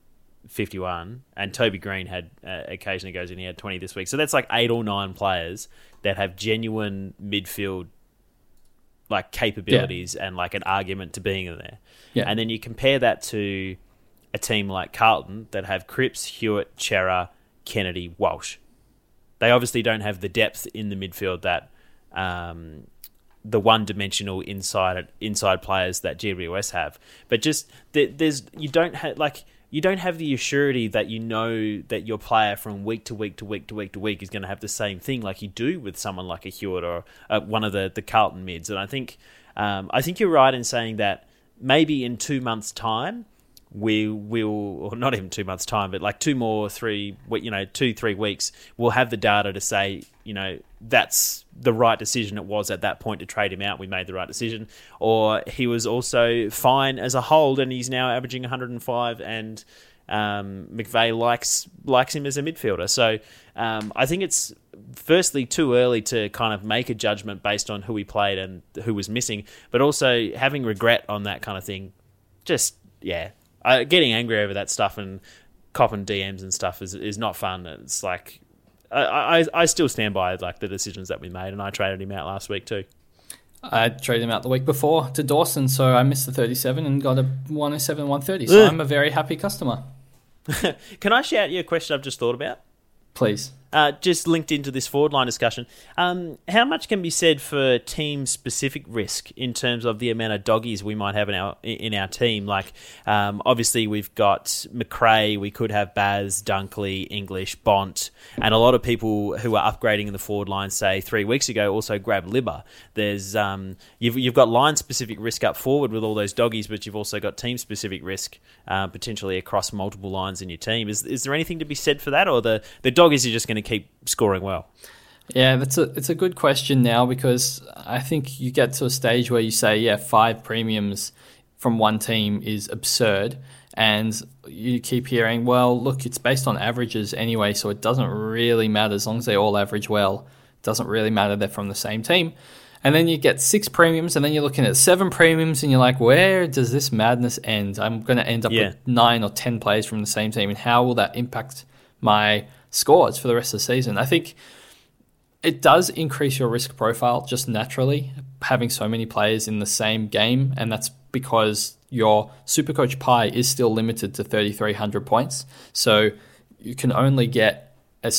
51, and Toby Green had uh, occasionally goes in. He had 20 this week, so that's like eight or nine players that have genuine midfield like capabilities and like an argument to being in there. Yeah. And then you compare that to a team like Carlton that have Cripps, Hewett, Cerra, Kennedy, Walsh. They obviously don't have the depth in the midfield that um, the one-dimensional inside inside players that GWS have. But just there, there's you don't have like you don't have the assurity that you know that your player from week to week to week to week to week is going to have the same thing like you do with someone like a Hewett or uh, one of the the Carlton mids. And I think um, I think you're right in saying that maybe in two months' time we will, or not even two months' time, but like two more, three, you know, two, three weeks, we'll have the data to say, you know, that's the right decision it was at that point to trade him out. We made the right decision. Or he was also fine as a hold and he's now averaging 105 and um, McVeigh likes likes him as a midfielder. So um, I think it's firstly too early to kind of make a judgment based on who he played and who was missing, but also having regret on that kind of thing. Just yeah, uh, getting angry over that stuff and copping DMs and stuff is is not fun. It's like I, I I still stand by like the decisions that we made, and I traded him out last week too. I traded him out the week before to Dawson, so I missed the 37 and got a 107 130. So Ugh. I'm a very happy customer. Can I shout you a question I've just thought about? Please. Uh, just linked into this forward line discussion. Um, how much can be said for team specific risk in terms of the amount of doggies we might have in our in our team? Like, um, obviously we've got Macrae, we could have Baz, Dunkley, English, Bont, and a lot of people who are upgrading in the forward line, say three weeks ago, also grabbed Libba. There's um, you've you've got line specific risk up forward with all those doggies, but you've also got team specific risk uh, potentially across multiple lines in your team. Is is there anything to be said for that, or the the doggies are just going to keep scoring well? Yeah, that's a it's a good question now because I think you get to a stage where you say, yeah, five premiums from one team is absurd, and you keep hearing, well, look, it's based on averages anyway, so it doesn't really matter as long as they all average well. It doesn't really matter they're from the same team. And then you get six premiums, and then you're looking at seven premiums, and you're like, where does this madness end? I'm going to end up Yeah. with nine or ten players from the same team, and how will that impact my scores for the rest of the season? I think it does increase your risk profile just naturally having so many players in the same game and that's because your supercoach pie is still limited to 3300 points so you can only get a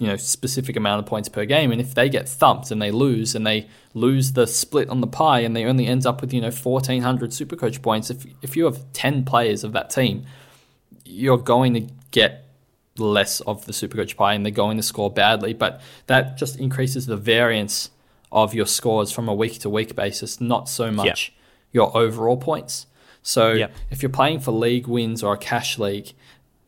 you know specific amount of points per game and if they get thumped and they lose and they lose the split on the pie and they only ends up with you know 1400 supercoach points if if you have 10 players of that team you're going to get less of the Supercoach pie and they're going to score badly, but that just increases the variance of your scores from a week to week basis, not so much your overall points. So Yep. if you're playing for league wins or a cash league,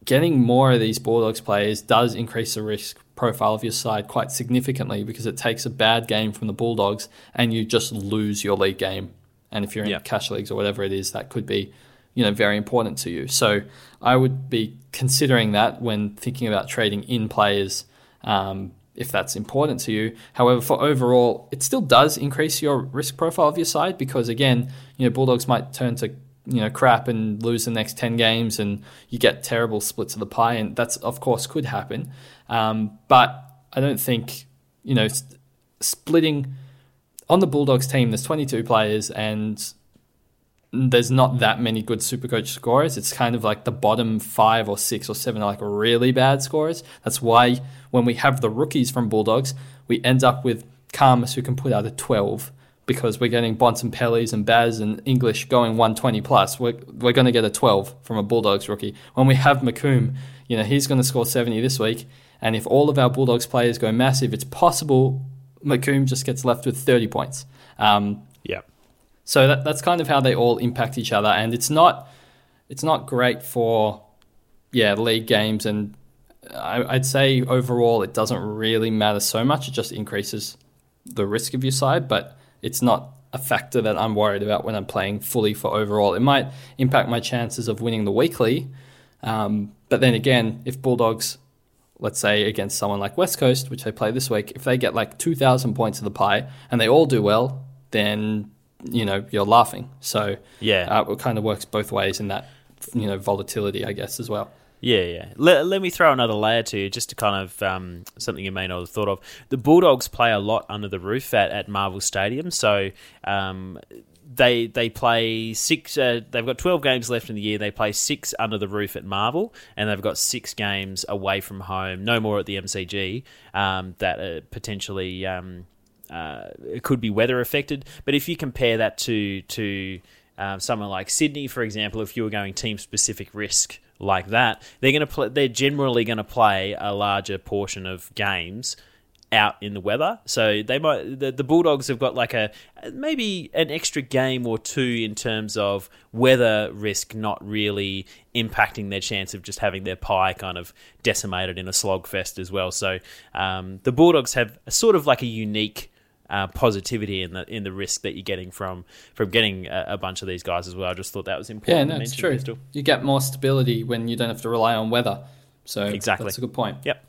getting more of these Bulldogs players does increase the risk profile of your side quite significantly because it takes a bad game from the Bulldogs and you just lose your league game. And if you're in Yep. cash leagues or whatever it is, that could be, you know, very important to you. So I would be considering that when thinking about trading in players, um, if that's important to you. However, for overall, it still does increase your risk profile of your side because again, you know, Bulldogs might turn to you know crap and lose the next 10 games and you get terrible splits of the pie and that's of course could happen um, but i don't think you know splitting on the bulldogs team there's 22 players and there's not that many good supercoach scorers it's kind of like the bottom five or six or seven are like really bad scorers that's why when we have the rookies from bulldogs we end up with Khamis who can put out a 12 because we're getting Bonson Pellies and Baz and English going 120 plus. We're, we're going to get a 12 from a Bulldogs rookie. When we have McComb, you know, he's going to score 70 this week. And if all of our Bulldogs players go massive, it's possible McComb just gets left with 30 points. Um. So that, that's kind of how they all impact each other. And it's not it's not great for yeah league games, and I, I'd say overall it doesn't really matter so much. It just increases the risk of your side, but it's not a factor that I'm worried about when I'm playing fully for overall. It might impact my chances of winning the weekly, um, but then again, if Bulldogs, let's say against someone like West Coast, which they play this week, if they get like 2,000 points of the pie and they all do well, then you know you're laughing. So Yeah. uh, it kind of works both ways in that you know volatility, I guess, as well. Yeah, yeah. Let, let me throw another layer to you, just to kind of um, something you may not have thought of. The Bulldogs play a lot under the roof at, at Marvel Stadium, so um, they they play six. Uh, they've got twelve games left in the year. They play six under the roof at Marvel, and they've got six games away from home. No more at the MCG. Um, that potentially. Um, uh, it could be weather affected. But if you compare that to to um, someone like Sydney, for example, if you were going team specific risk like that, they're going to play. They're generally going to play a larger portion of games out in the weather. So they might the, the Bulldogs have got like a maybe an extra game or two in terms of weather risk not really impacting their chance of just having their pie kind of decimated in a slogfest as well. So um, the Bulldogs have a sort of like a unique uh, positivity in the in the risk that you're getting from from getting a, a bunch of these guys as well. I just thought that was important. Yeah, no, it's true. You get more stability when you don't have to rely on weather. So Exactly. that's a good point. Yep.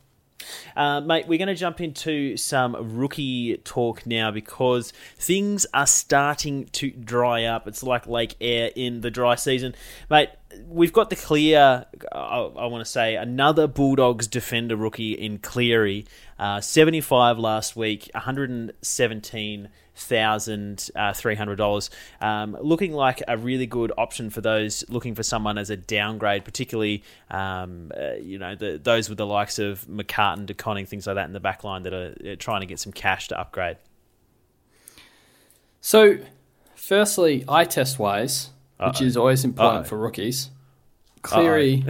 Uh, mate, we're going to jump into some rookie talk now because things are starting to dry up. It's like Lake Eyre in the dry season. Mate, we've got the clear, I, I want to say, another Bulldogs defender rookie in Cleary. Uh, 75 last week, 117 thousand uh, three hundred dollars. Um, looking like a really good option for those looking for someone as a downgrade, particularly um, uh, you know the, those with the likes of McCartin, DeConning, things like that in the back line that are uh, trying to get some cash to upgrade. So, firstly, eye test wise, which is always important Uh-oh. for rookies, Cleary,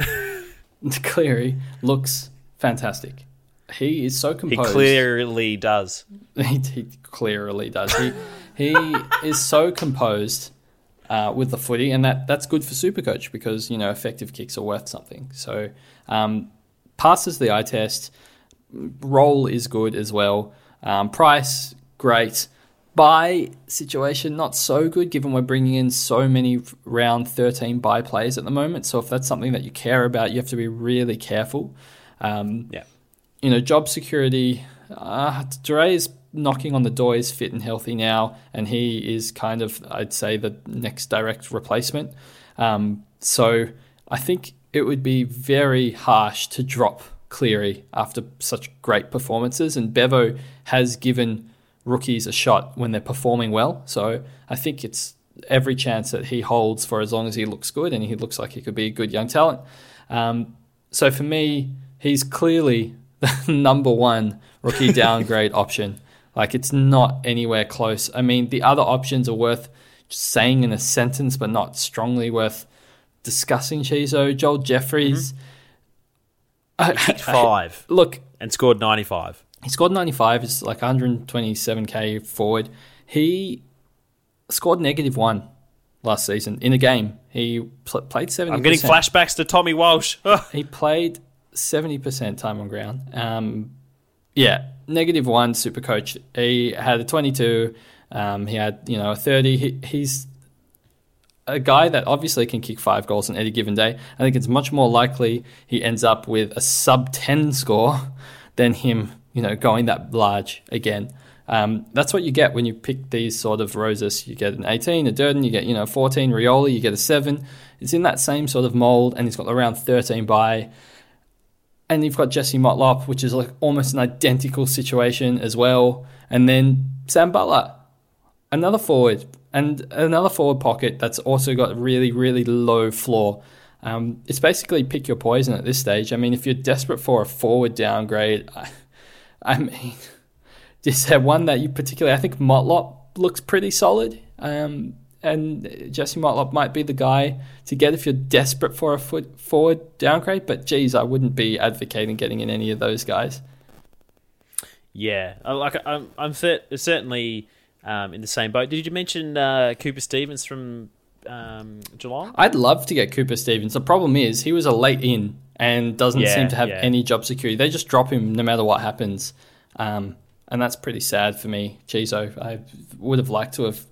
Cleary looks fantastic. He is so composed. He clearly does. he, he clearly does. He he is so composed uh, with the footy, and that that's good for Supercoach because you know effective kicks are worth something. So um, passes the eye test. Roll is good as well. Um, price great. Buy situation not so good given we're bringing in so many round 13 buy plays at the moment. So if that's something that you care about, you have to be really careful. Um, Yeah. You know, job security. Uh, Dre is knocking on the door. He's fit and healthy now, and he is kind of, I'd say, the next direct replacement. Um, so I think it would be very harsh to drop Cleary after such great performances, and Bevo has given rookies a shot when they're performing well. So I think it's every chance that he holds for as long as he looks good, and he looks like he could be a good young talent. Um, so for me, he's clearly the number one rookie downgrade option. Like it's not anywhere close. I mean, the other options are worth just saying in a sentence, but not strongly worth discussing. Chizo, Joel Jeffries. Mm-hmm. Kicked five Look, and scored 95. he scored 95. It's like 127k forward. He scored negative one last season in a game. He pl- played 70. I'm getting flashbacks to Tommy Walsh. He played 70% time on ground. Um, yeah, negative one super coach. He had a 22. Um, he had, you know, a 30. He, he's a guy that obviously can kick five goals on any given day. I think it's much more likely he ends up with a sub 10 score than him, you know, going that large again. Um, that's what you get when you pick these sort of roses. You get an 18, a Durden, you get, you know, 14, Rioli, you get a 7. It's in that same sort of mold, and he's got around 13 by. And you've got Jesse Motlop, which is like almost an identical situation as well. And then Sam Butler, another forward, and another forward pocket that's also got really, really low floor. Um, it's basically pick your poison at this stage. I mean, if you're desperate for a forward downgrade, I, I mean, is there one that you particularly? I think Motlop looks pretty solid, um, and Jesse Motlop might be the guy to get if you're desperate for a foot forward downgrade. But geez, I wouldn't be advocating getting in any of those guys. Yeah, like I'm, I'm certainly um, in the same boat. Did you mention uh, Cooper Stephens from um, Geelong? I'd love to get Cooper Stephens. The problem is he was a late in and doesn't Yeah, seem to have yeah. any job security. They just drop him no matter what happens, um, and that's pretty sad for me, Chizo. I would have liked to have,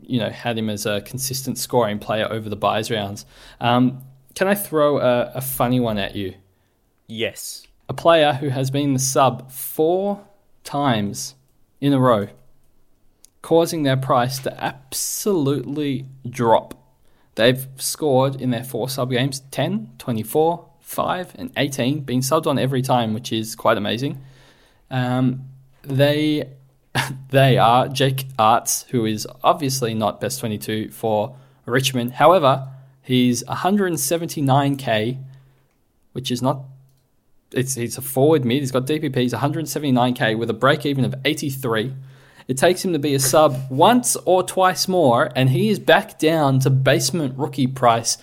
you know, had him as a consistent scoring player over the buys rounds. Um, can I throw a, a funny one at you? Yes. A player who has been the sub four times in a row, causing their price to absolutely drop. They've scored in their four sub games 10, 24, 5, and 18, being subbed on every time, which is quite amazing. Um, they they are Jake Aarts, who is obviously not best 22 for Richmond. However, he's 179k, which is not it's he's a forward mid. He's got DPPs 179k with a break even of 83. It takes him to be a sub once or twice more, and he is back down to basement rookie price.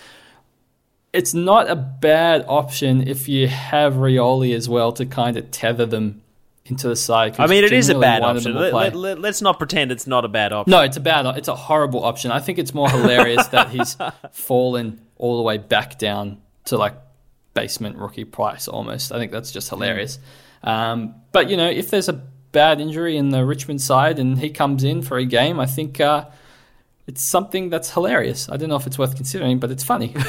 It's not a bad option if you have Rioli as well to kind of tether them into the side. I mean, it is a bad one of them option. Let, play. let, us not pretend it's not a bad option. No, it's a bad. It's a horrible option. I think it's more hilarious that he's fallen all the way back down to like basement rookie price almost. I think that's just hilarious. Um, but you know, if there's a bad injury in the Richmond side and he comes in for a game, I think uh, it's something that's hilarious. I don't know if it's worth considering, but it's funny.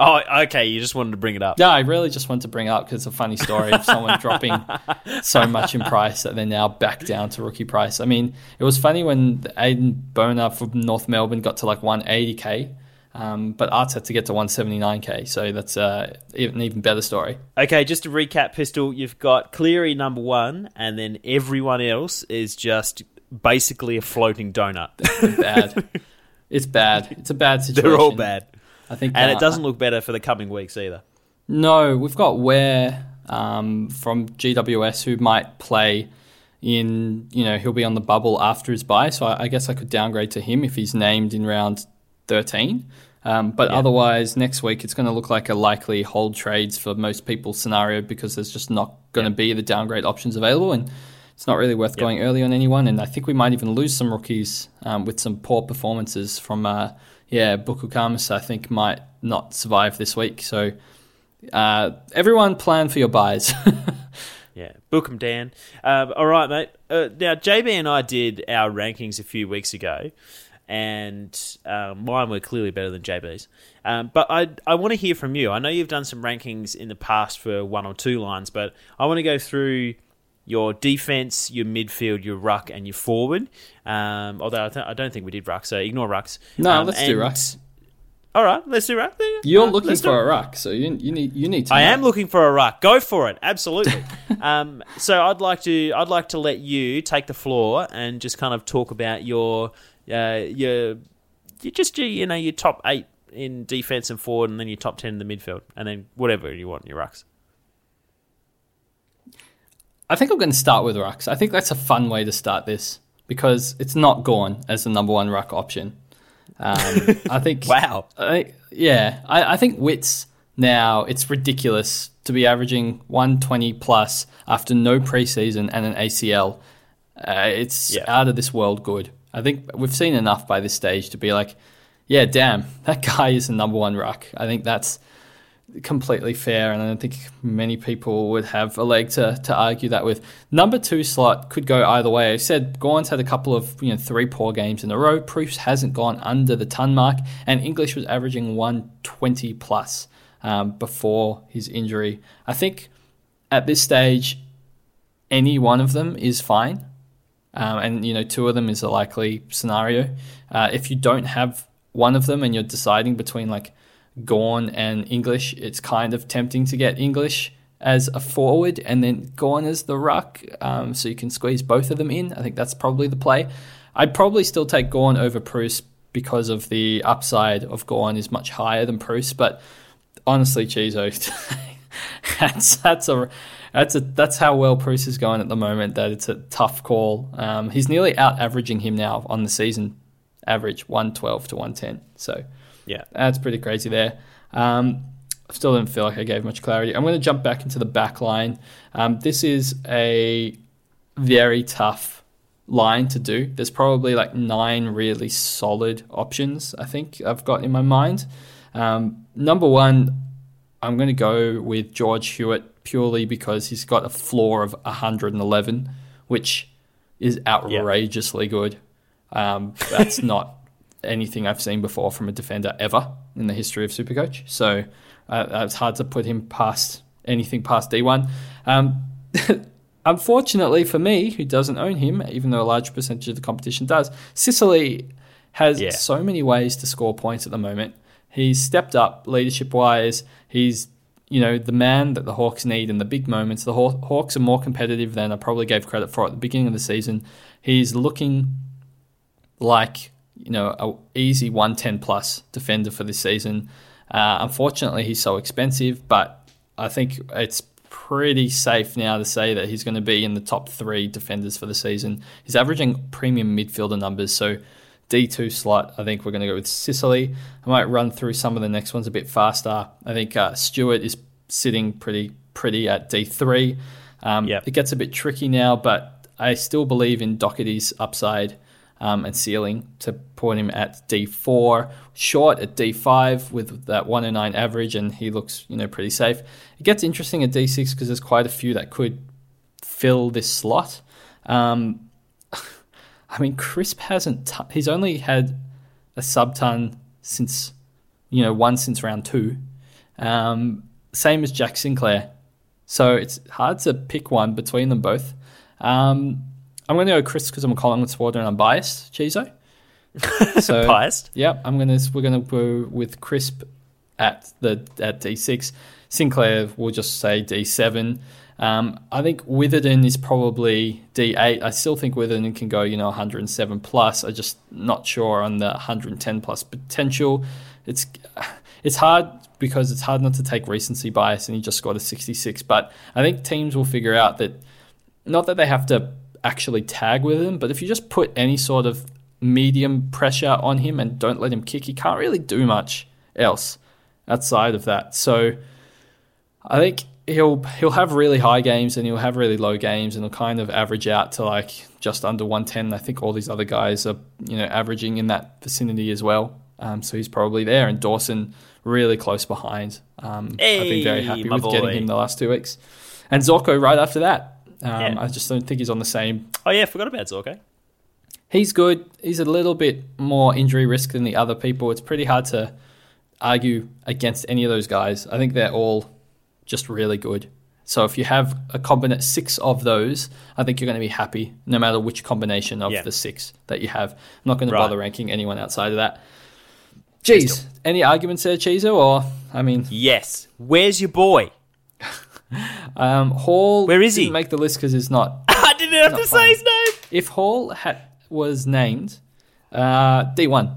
Oh, okay. You just wanted to bring it up. Yeah, I really just want to bring it up because it's a funny story of someone dropping so much in price that they're now back down to rookie price. I mean, it was funny when Aiden Bonar from North Melbourne got to like 180k. Um, but Aarts had to get to 179k, so that's uh, an even better story. Okay, just to recap, Pistol, you've got Cleary number one, and then everyone else is just basically a floating donut. Bad. It's bad. It's a bad situation. They're all bad. I think, And uh, it doesn't look better for the coming weeks either. No, we've got Ware um, from GWS who might play in, you know, he'll be on the bubble after his bye. So I, I guess I could downgrade to him if he's named in round 13. Um, but otherwise, next week it's going to look like a likely hold trades for most people scenario because there's just not going to be the downgrade options available. And it's not really worth going early on anyone. And I think we might even lose some rookies um, with some poor performances from, uh, yeah, Buku Khamis, I think, might not survive this week. So uh, everyone plan for your buys. Yeah, book 'em, Dan. Um, all right, mate. Uh, now, JB and I did our rankings a few weeks ago, and um, mine were clearly better than JB's. Um, but I, I want to hear from you. I know you've done some rankings in the past for one or two lines, but I want to go through your defense, your midfield, your ruck, and your forward. Um, although I, th- I don't think we did ruck, so ignore rucks. No, Um, let's do rucks. All right, let's do ruck. You're Uh, looking for a ruck, so you, you need you need to. I know. am looking for a ruck. Go for it. Absolutely. um, so I'd like to I'd like to let you take the floor and just kind of talk about your uh, your you just your, you know your top eight in defense and forward, and then your top ten in the midfield, and then whatever you want in your rucks. I think I'm going to start with rucks. I think that's a fun way to start this because it's not gone as the number one ruck option. Um, I think. Wow. I, yeah, I, I think Witts now it's ridiculous to be averaging 120 plus after no preseason and an ACL. Uh, it's Yeah. out of this world good. I think we've seen enough by this stage to be like, yeah, damn, that guy is the number one ruck. I think that's completely fair, and I don't think many people would have a leg to, to argue that with. Number two slot could go either way. I said Gawn's had a couple of you know three poor games in a row. Preuss hasn't gone under the ton mark, and English was averaging 120 plus um, before his injury. I think at this stage, any one of them is fine. Um, and you know, two of them is a likely scenario. Uh, if you don't have one of them and you're deciding between like Gawn and English, it's kind of tempting to get English as a forward and then Gawn as the ruck, um, so you can squeeze both of them in. I think that's probably the play. I'd probably still take Gawn over Preuss because of the upside of Gawn is much higher than Preuss, but honestly, Chizo, that's that's a that's a that's how well Preuss is going at the moment. That it's a tough call. Um, he's nearly out averaging him now on the season average, one twelve to one ten. So Yeah. that's pretty crazy there. Um, I still didn't feel like I gave much clarity. I'm going to jump back into the back line. Um, this is a very tough line to do. There's probably like nine really solid options, I think I've got in my mind. Um, number one, I'm going to go with George Hewett purely because he's got a floor of 111, which is outrageously good. Um, that's not anything I've seen before from a defender ever in the history of Supercoach. So uh, it's hard to put him past anything past D1. Um, unfortunately for me, who doesn't own him, even though a large percentage of the competition does, Sicily has Yeah. so many ways to score points at the moment. He's stepped up leadership wise. He's you know the man that the Hawks need in the big moments. The Haw- Hawks are more competitive than I probably gave credit for at the beginning of the season. He's looking like you know a easy 110 plus defender for this season. Uh, unfortunately, he's so expensive, but I think it's pretty safe now to say that he's going to be in the top three defenders for the season. He's averaging premium midfielder numbers, so D2 slot, I think we're going to go with Sicily. I might run through some of the next ones a bit faster. I think uh, Stewart is sitting pretty pretty at D3. Um, Yep. It gets a bit tricky now, but I still believe in Doherty's upside um, and ceiling to put him at D4. Short at D5 with that 109 average, and he looks you know pretty safe. It gets interesting at D6 because there's quite a few that could fill this slot. Um, I mean, Crisp hasn't. T- he's only had a sub ton since, you know, one since round two. Um, same as Jack Sinclair. So it's hard to pick one between them both. Um, I'm going to go Chris because I'm a Collingwood supporter and I'm biased, Chizo. So Biased? Yep, I'm gonna. We're gonna go with Crisp at the at D6. Sinclair, we'll just say D7. Um, I think Witherden is probably D8. I still think Witherden can go, you know, 107 plus. I'm just not sure on the 110 plus potential. It's it's hard because it's hard not to take recency bias, and he just scored a 66. But I think teams will figure out that not that they have to actually tag with him, but if you just put any sort of medium pressure on him and don't let him kick, he can't really do much else outside of that. So I think he'll he'll have really high games and he'll have really low games and he'll kind of average out to like just under 110. I think all these other guys are you know averaging in that vicinity as well. Um, so he's probably there, and Dawson really close behind. Um, I've been very happy with getting him the last two weeks, and Zorko right after that. Um, Yeah. I just don't think he's on the same Oh yeah, forgot about Zorko. He's good. He's a little bit more injury risk than the other people. It's pretty hard to argue against any of those guys. I think they're all just really good. So if you have a combinate six of those, I think you're going to be happy no matter which combination of Yeah. the six that you have. I'm not going to Right. bother ranking anyone outside of that. Jeez, any arguments there, Chizo? Or I mean, Yes. Where's your boy? um, Hall. Where is he? Make the list because he's not I didn't have to playing. say his name. If Hall had, was named uh, D1.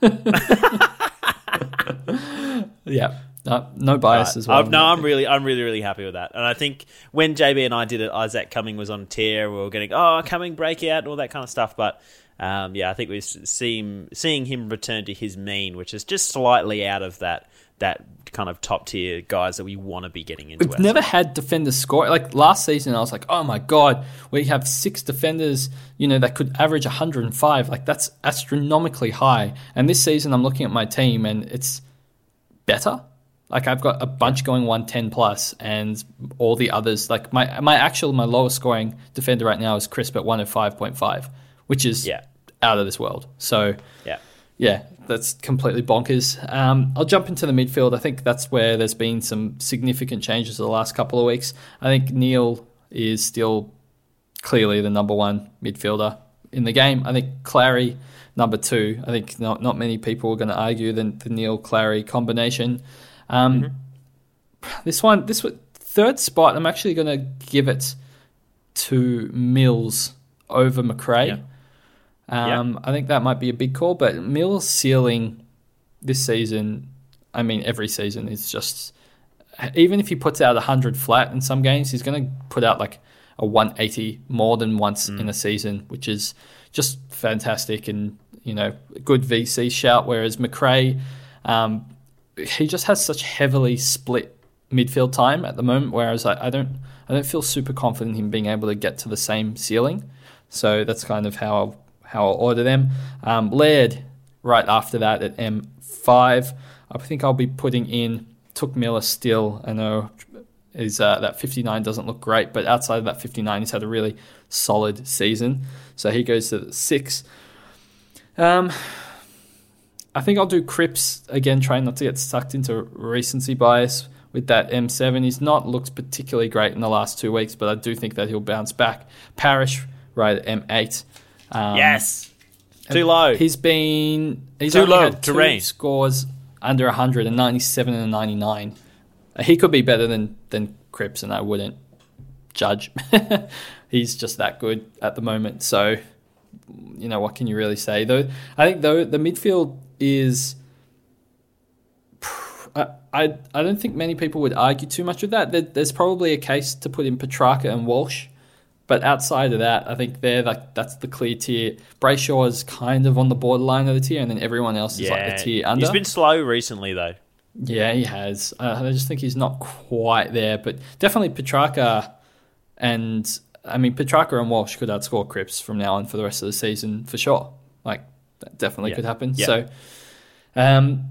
yeah, no, no bias as well. Uh, no, I'm really, I'm really, really happy with that. And I think when JB and I did it, Isaac Cumming was on tear. We were getting oh Cumming breakout and all that kind of stuff. But um, yeah, I think we see him, seeing him return to his mean, which is just slightly out of that that kind of top tier guys that we want to be getting into. We've never had defenders score like last season. I was like, oh my god, we have six defenders, you know, that could average 105. Like that's astronomically high. And this season, I'm looking at my team and it's better. Like I've got a bunch going 110 plus, and all the others. Like my my actual my lowest scoring defender right now is Crisp at 105.5, which is Yeah. out of this world. So yeah. Yeah, that's completely bonkers. Um, I'll jump into the midfield. I think that's where there's been some significant changes the last couple of weeks. I think Neale is still clearly the number one midfielder in the game. I think Clary number two. I think not not many people are going to argue the, the Neale Clary combination. Um, This one, this third spot, I'm actually going to give it to Mills over Macrae. Um, I think that might be a big call, but Mills' ceiling this season, I mean, every season is just. Even if he puts out 100 flat in some games, he's going to put out like a 180 more than once in a season, which is just fantastic and, you know, a good VC shout. Whereas Macrae, um, he just has such heavily split midfield time at the moment. Whereas I, I don't, I don't feel super confident in him being able to get to the same ceiling. So that's kind of how I'll, how I'll order them. Um, Laird right after that at M5. I think I'll be putting in Touk Miller still. I know is uh, that 59 doesn't look great, but outside of that 59, he's had a really solid season. So he goes to six. Um, I think I'll do Cripps again, trying not to get sucked into recency bias with that M7. He's not looked particularly great in the last two weeks, but I do think that he'll bounce back. Parish right at M8. Um, yes. Too low. He's been he's Too low. had two Terrain. scores under 100 and 97 and 99. Uh, He could be better than than Cripps, and I wouldn't judge. He's just that good at the moment. So, you know, what can you really say? Though I think though the midfield is. I, I I don't think many people would argue too much with that. There, there's probably a case to put in Petrarca and Walsh, but outside of that, I think they're like that's the clear tier. Brayshaw is kind of on the borderline of the tier, and then everyone else is like the tier under. He's been slow recently, though. Yeah, he has. Uh, I just think he's not quite there, but definitely Petracca and I mean Petracca and Walsh could outscore Cripps from now on for the rest of the season for sure. Like that definitely Yeah. could happen. Yeah. So um,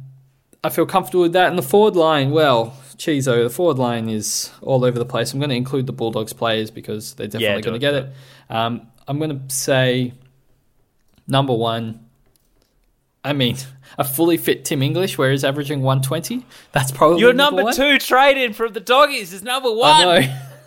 I feel comfortable with that. And the forward line, well, Chizo, the forward line is all over the place. I'm going to include the Bulldogs players because they're definitely Yeah, going to get it. Um, I'm going to say number one. I mean, a fully fit Tim English, where he's averaging 120. That's probably Your number one. two trade in from the doggies is number one. I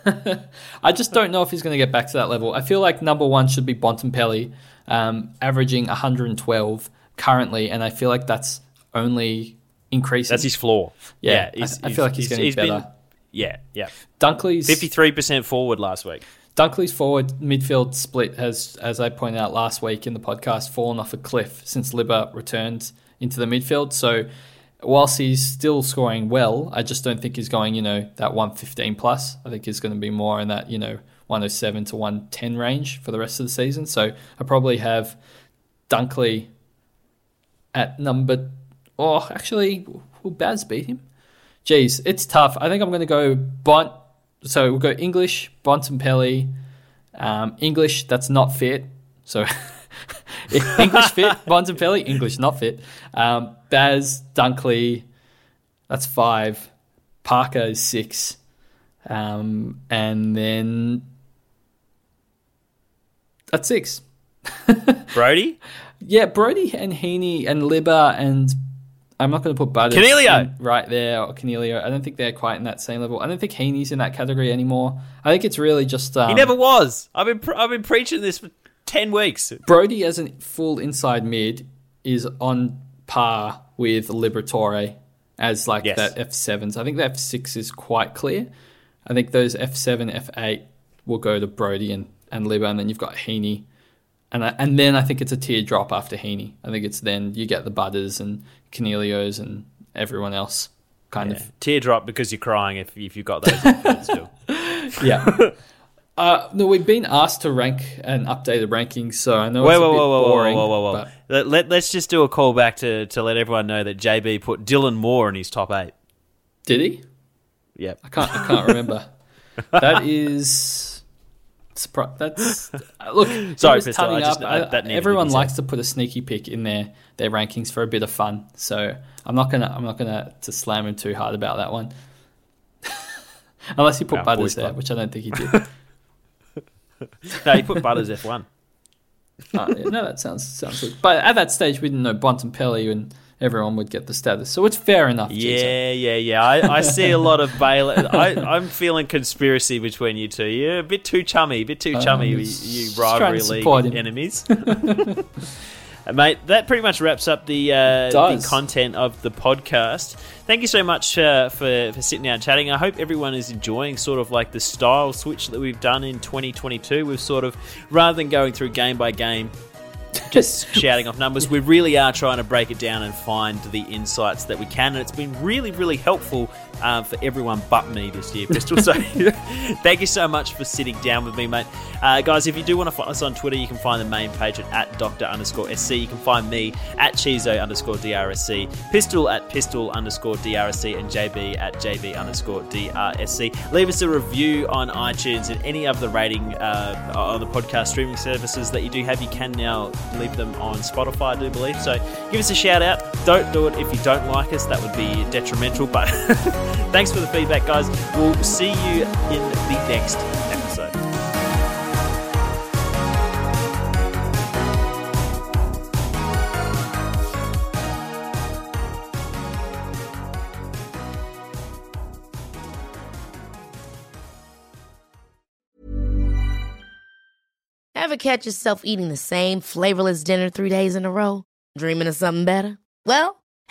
know. I just don't know if he's going to get back to that level. I feel like number one should be Bontempelli, um, averaging 112 currently, and I feel like that's only increasing. That's his floor. Yeah, I- he's- I feel like he's getting been- better. yeah, yeah. Dunkley's 53% forward last week. Dunkley's forward midfield split has, as I pointed out last week in the podcast, fallen off a cliff since Libba returned into the midfield. So whilst he's still scoring well, I just don't think he's going, you know, that 115 plus. I think he's going to be more in that, you know, 107 to 110 range for the rest of the season. So I probably have Dunkley at number. Oh, actually, will Baz beat him? Jeez, it's tough. I think I'm going to go Bont. So we'll go English, Bontempelli, um, English that's not fit. So English fit, Bontempelli, English not fit. Um, Baz, Dunkley, that's five. Parker is six. Um, and then that's six. Brody? Yeah, Brody and Heeney and Libba and I'm not going to put Butters Coniglio. right there or Coniglio. I don't think they're quite in that same level. I don't think Heeney's in that category anymore. I think it's really just um, He never was. I've been pr- I've been preaching this for 10 weeks. Brody as a full inside mid is on par with Liberatore as like Yes. that F7s. I think the F6 is quite clear. I think those F7, F8 will go to Brody and, and Libba, and then you've got Heeney. And, I, and then I think it's a teardrop after Heeney. I think it's then you get the Butters and Coniglios and everyone else kind of Teardrop because you're crying if, if you've got those still. Yeah. uh, no, we've been asked to rank and update the rankings, so I know Wait, it's whoa, a bit whoa, whoa, whoa, boring. whoa, whoa, whoa. but- Let, let, let's just do a call back to, to let everyone know that JB put Dylan Moore in his top eight. Did he? Yep. I can't. I can't remember. that is. Surpri- That's uh, look. Sorry, Pistol, I just- I- I- that everyone likes to put a sneaky pick in their their rankings for a bit of fun. So I'm not gonna. I'm not gonna to slam him too hard about that one. Unless he put Wow, Butters there, which I don't think he did. No, he put Butters F1. Uh, yeah, no, that sounds sounds good. But at that stage, we didn't know Bontempelli and everyone would get the status, so it's fair enough. Yeah, yeah, yeah. I, I see a lot of Baylor. I, I'm feeling conspiracy between you two. You're a bit too chummy, a bit too chummy, you, just- you just rivalry league him. enemies. Uh, Mate, that pretty much wraps up the, uh, the content of the podcast. Thank you so much uh, for, for sitting down and chatting. I hope everyone is enjoying sort of like the style switch that we've done in 2022. We've sort of, rather than going through game by game, just shouting off numbers. We really are trying to break it down and find the insights that we can, and it's been really, really helpful uh, for everyone but me this year, Pistol. So thank you so much for sitting down with me, mate. Uh, guys, if you do want to follow us on Twitter, you can find the main page at, at Doctor underscore SC. You can find me at Chizo underscore DRSC, Pistol at Pistol underscore DRSC, and JB at JB underscore DRSC. Leave us a review on iTunes and any of the rating uh, on the podcast streaming services that you do have. You can now leave them on Spotify, I do believe. So give us a shout out. Don't do it if you don't like us, that would be detrimental, but. Thanks for the feedback, guys. We'll see you in the next episode. Ever catch yourself eating the same flavorless dinner three days in a row? Dreaming of something better? Well,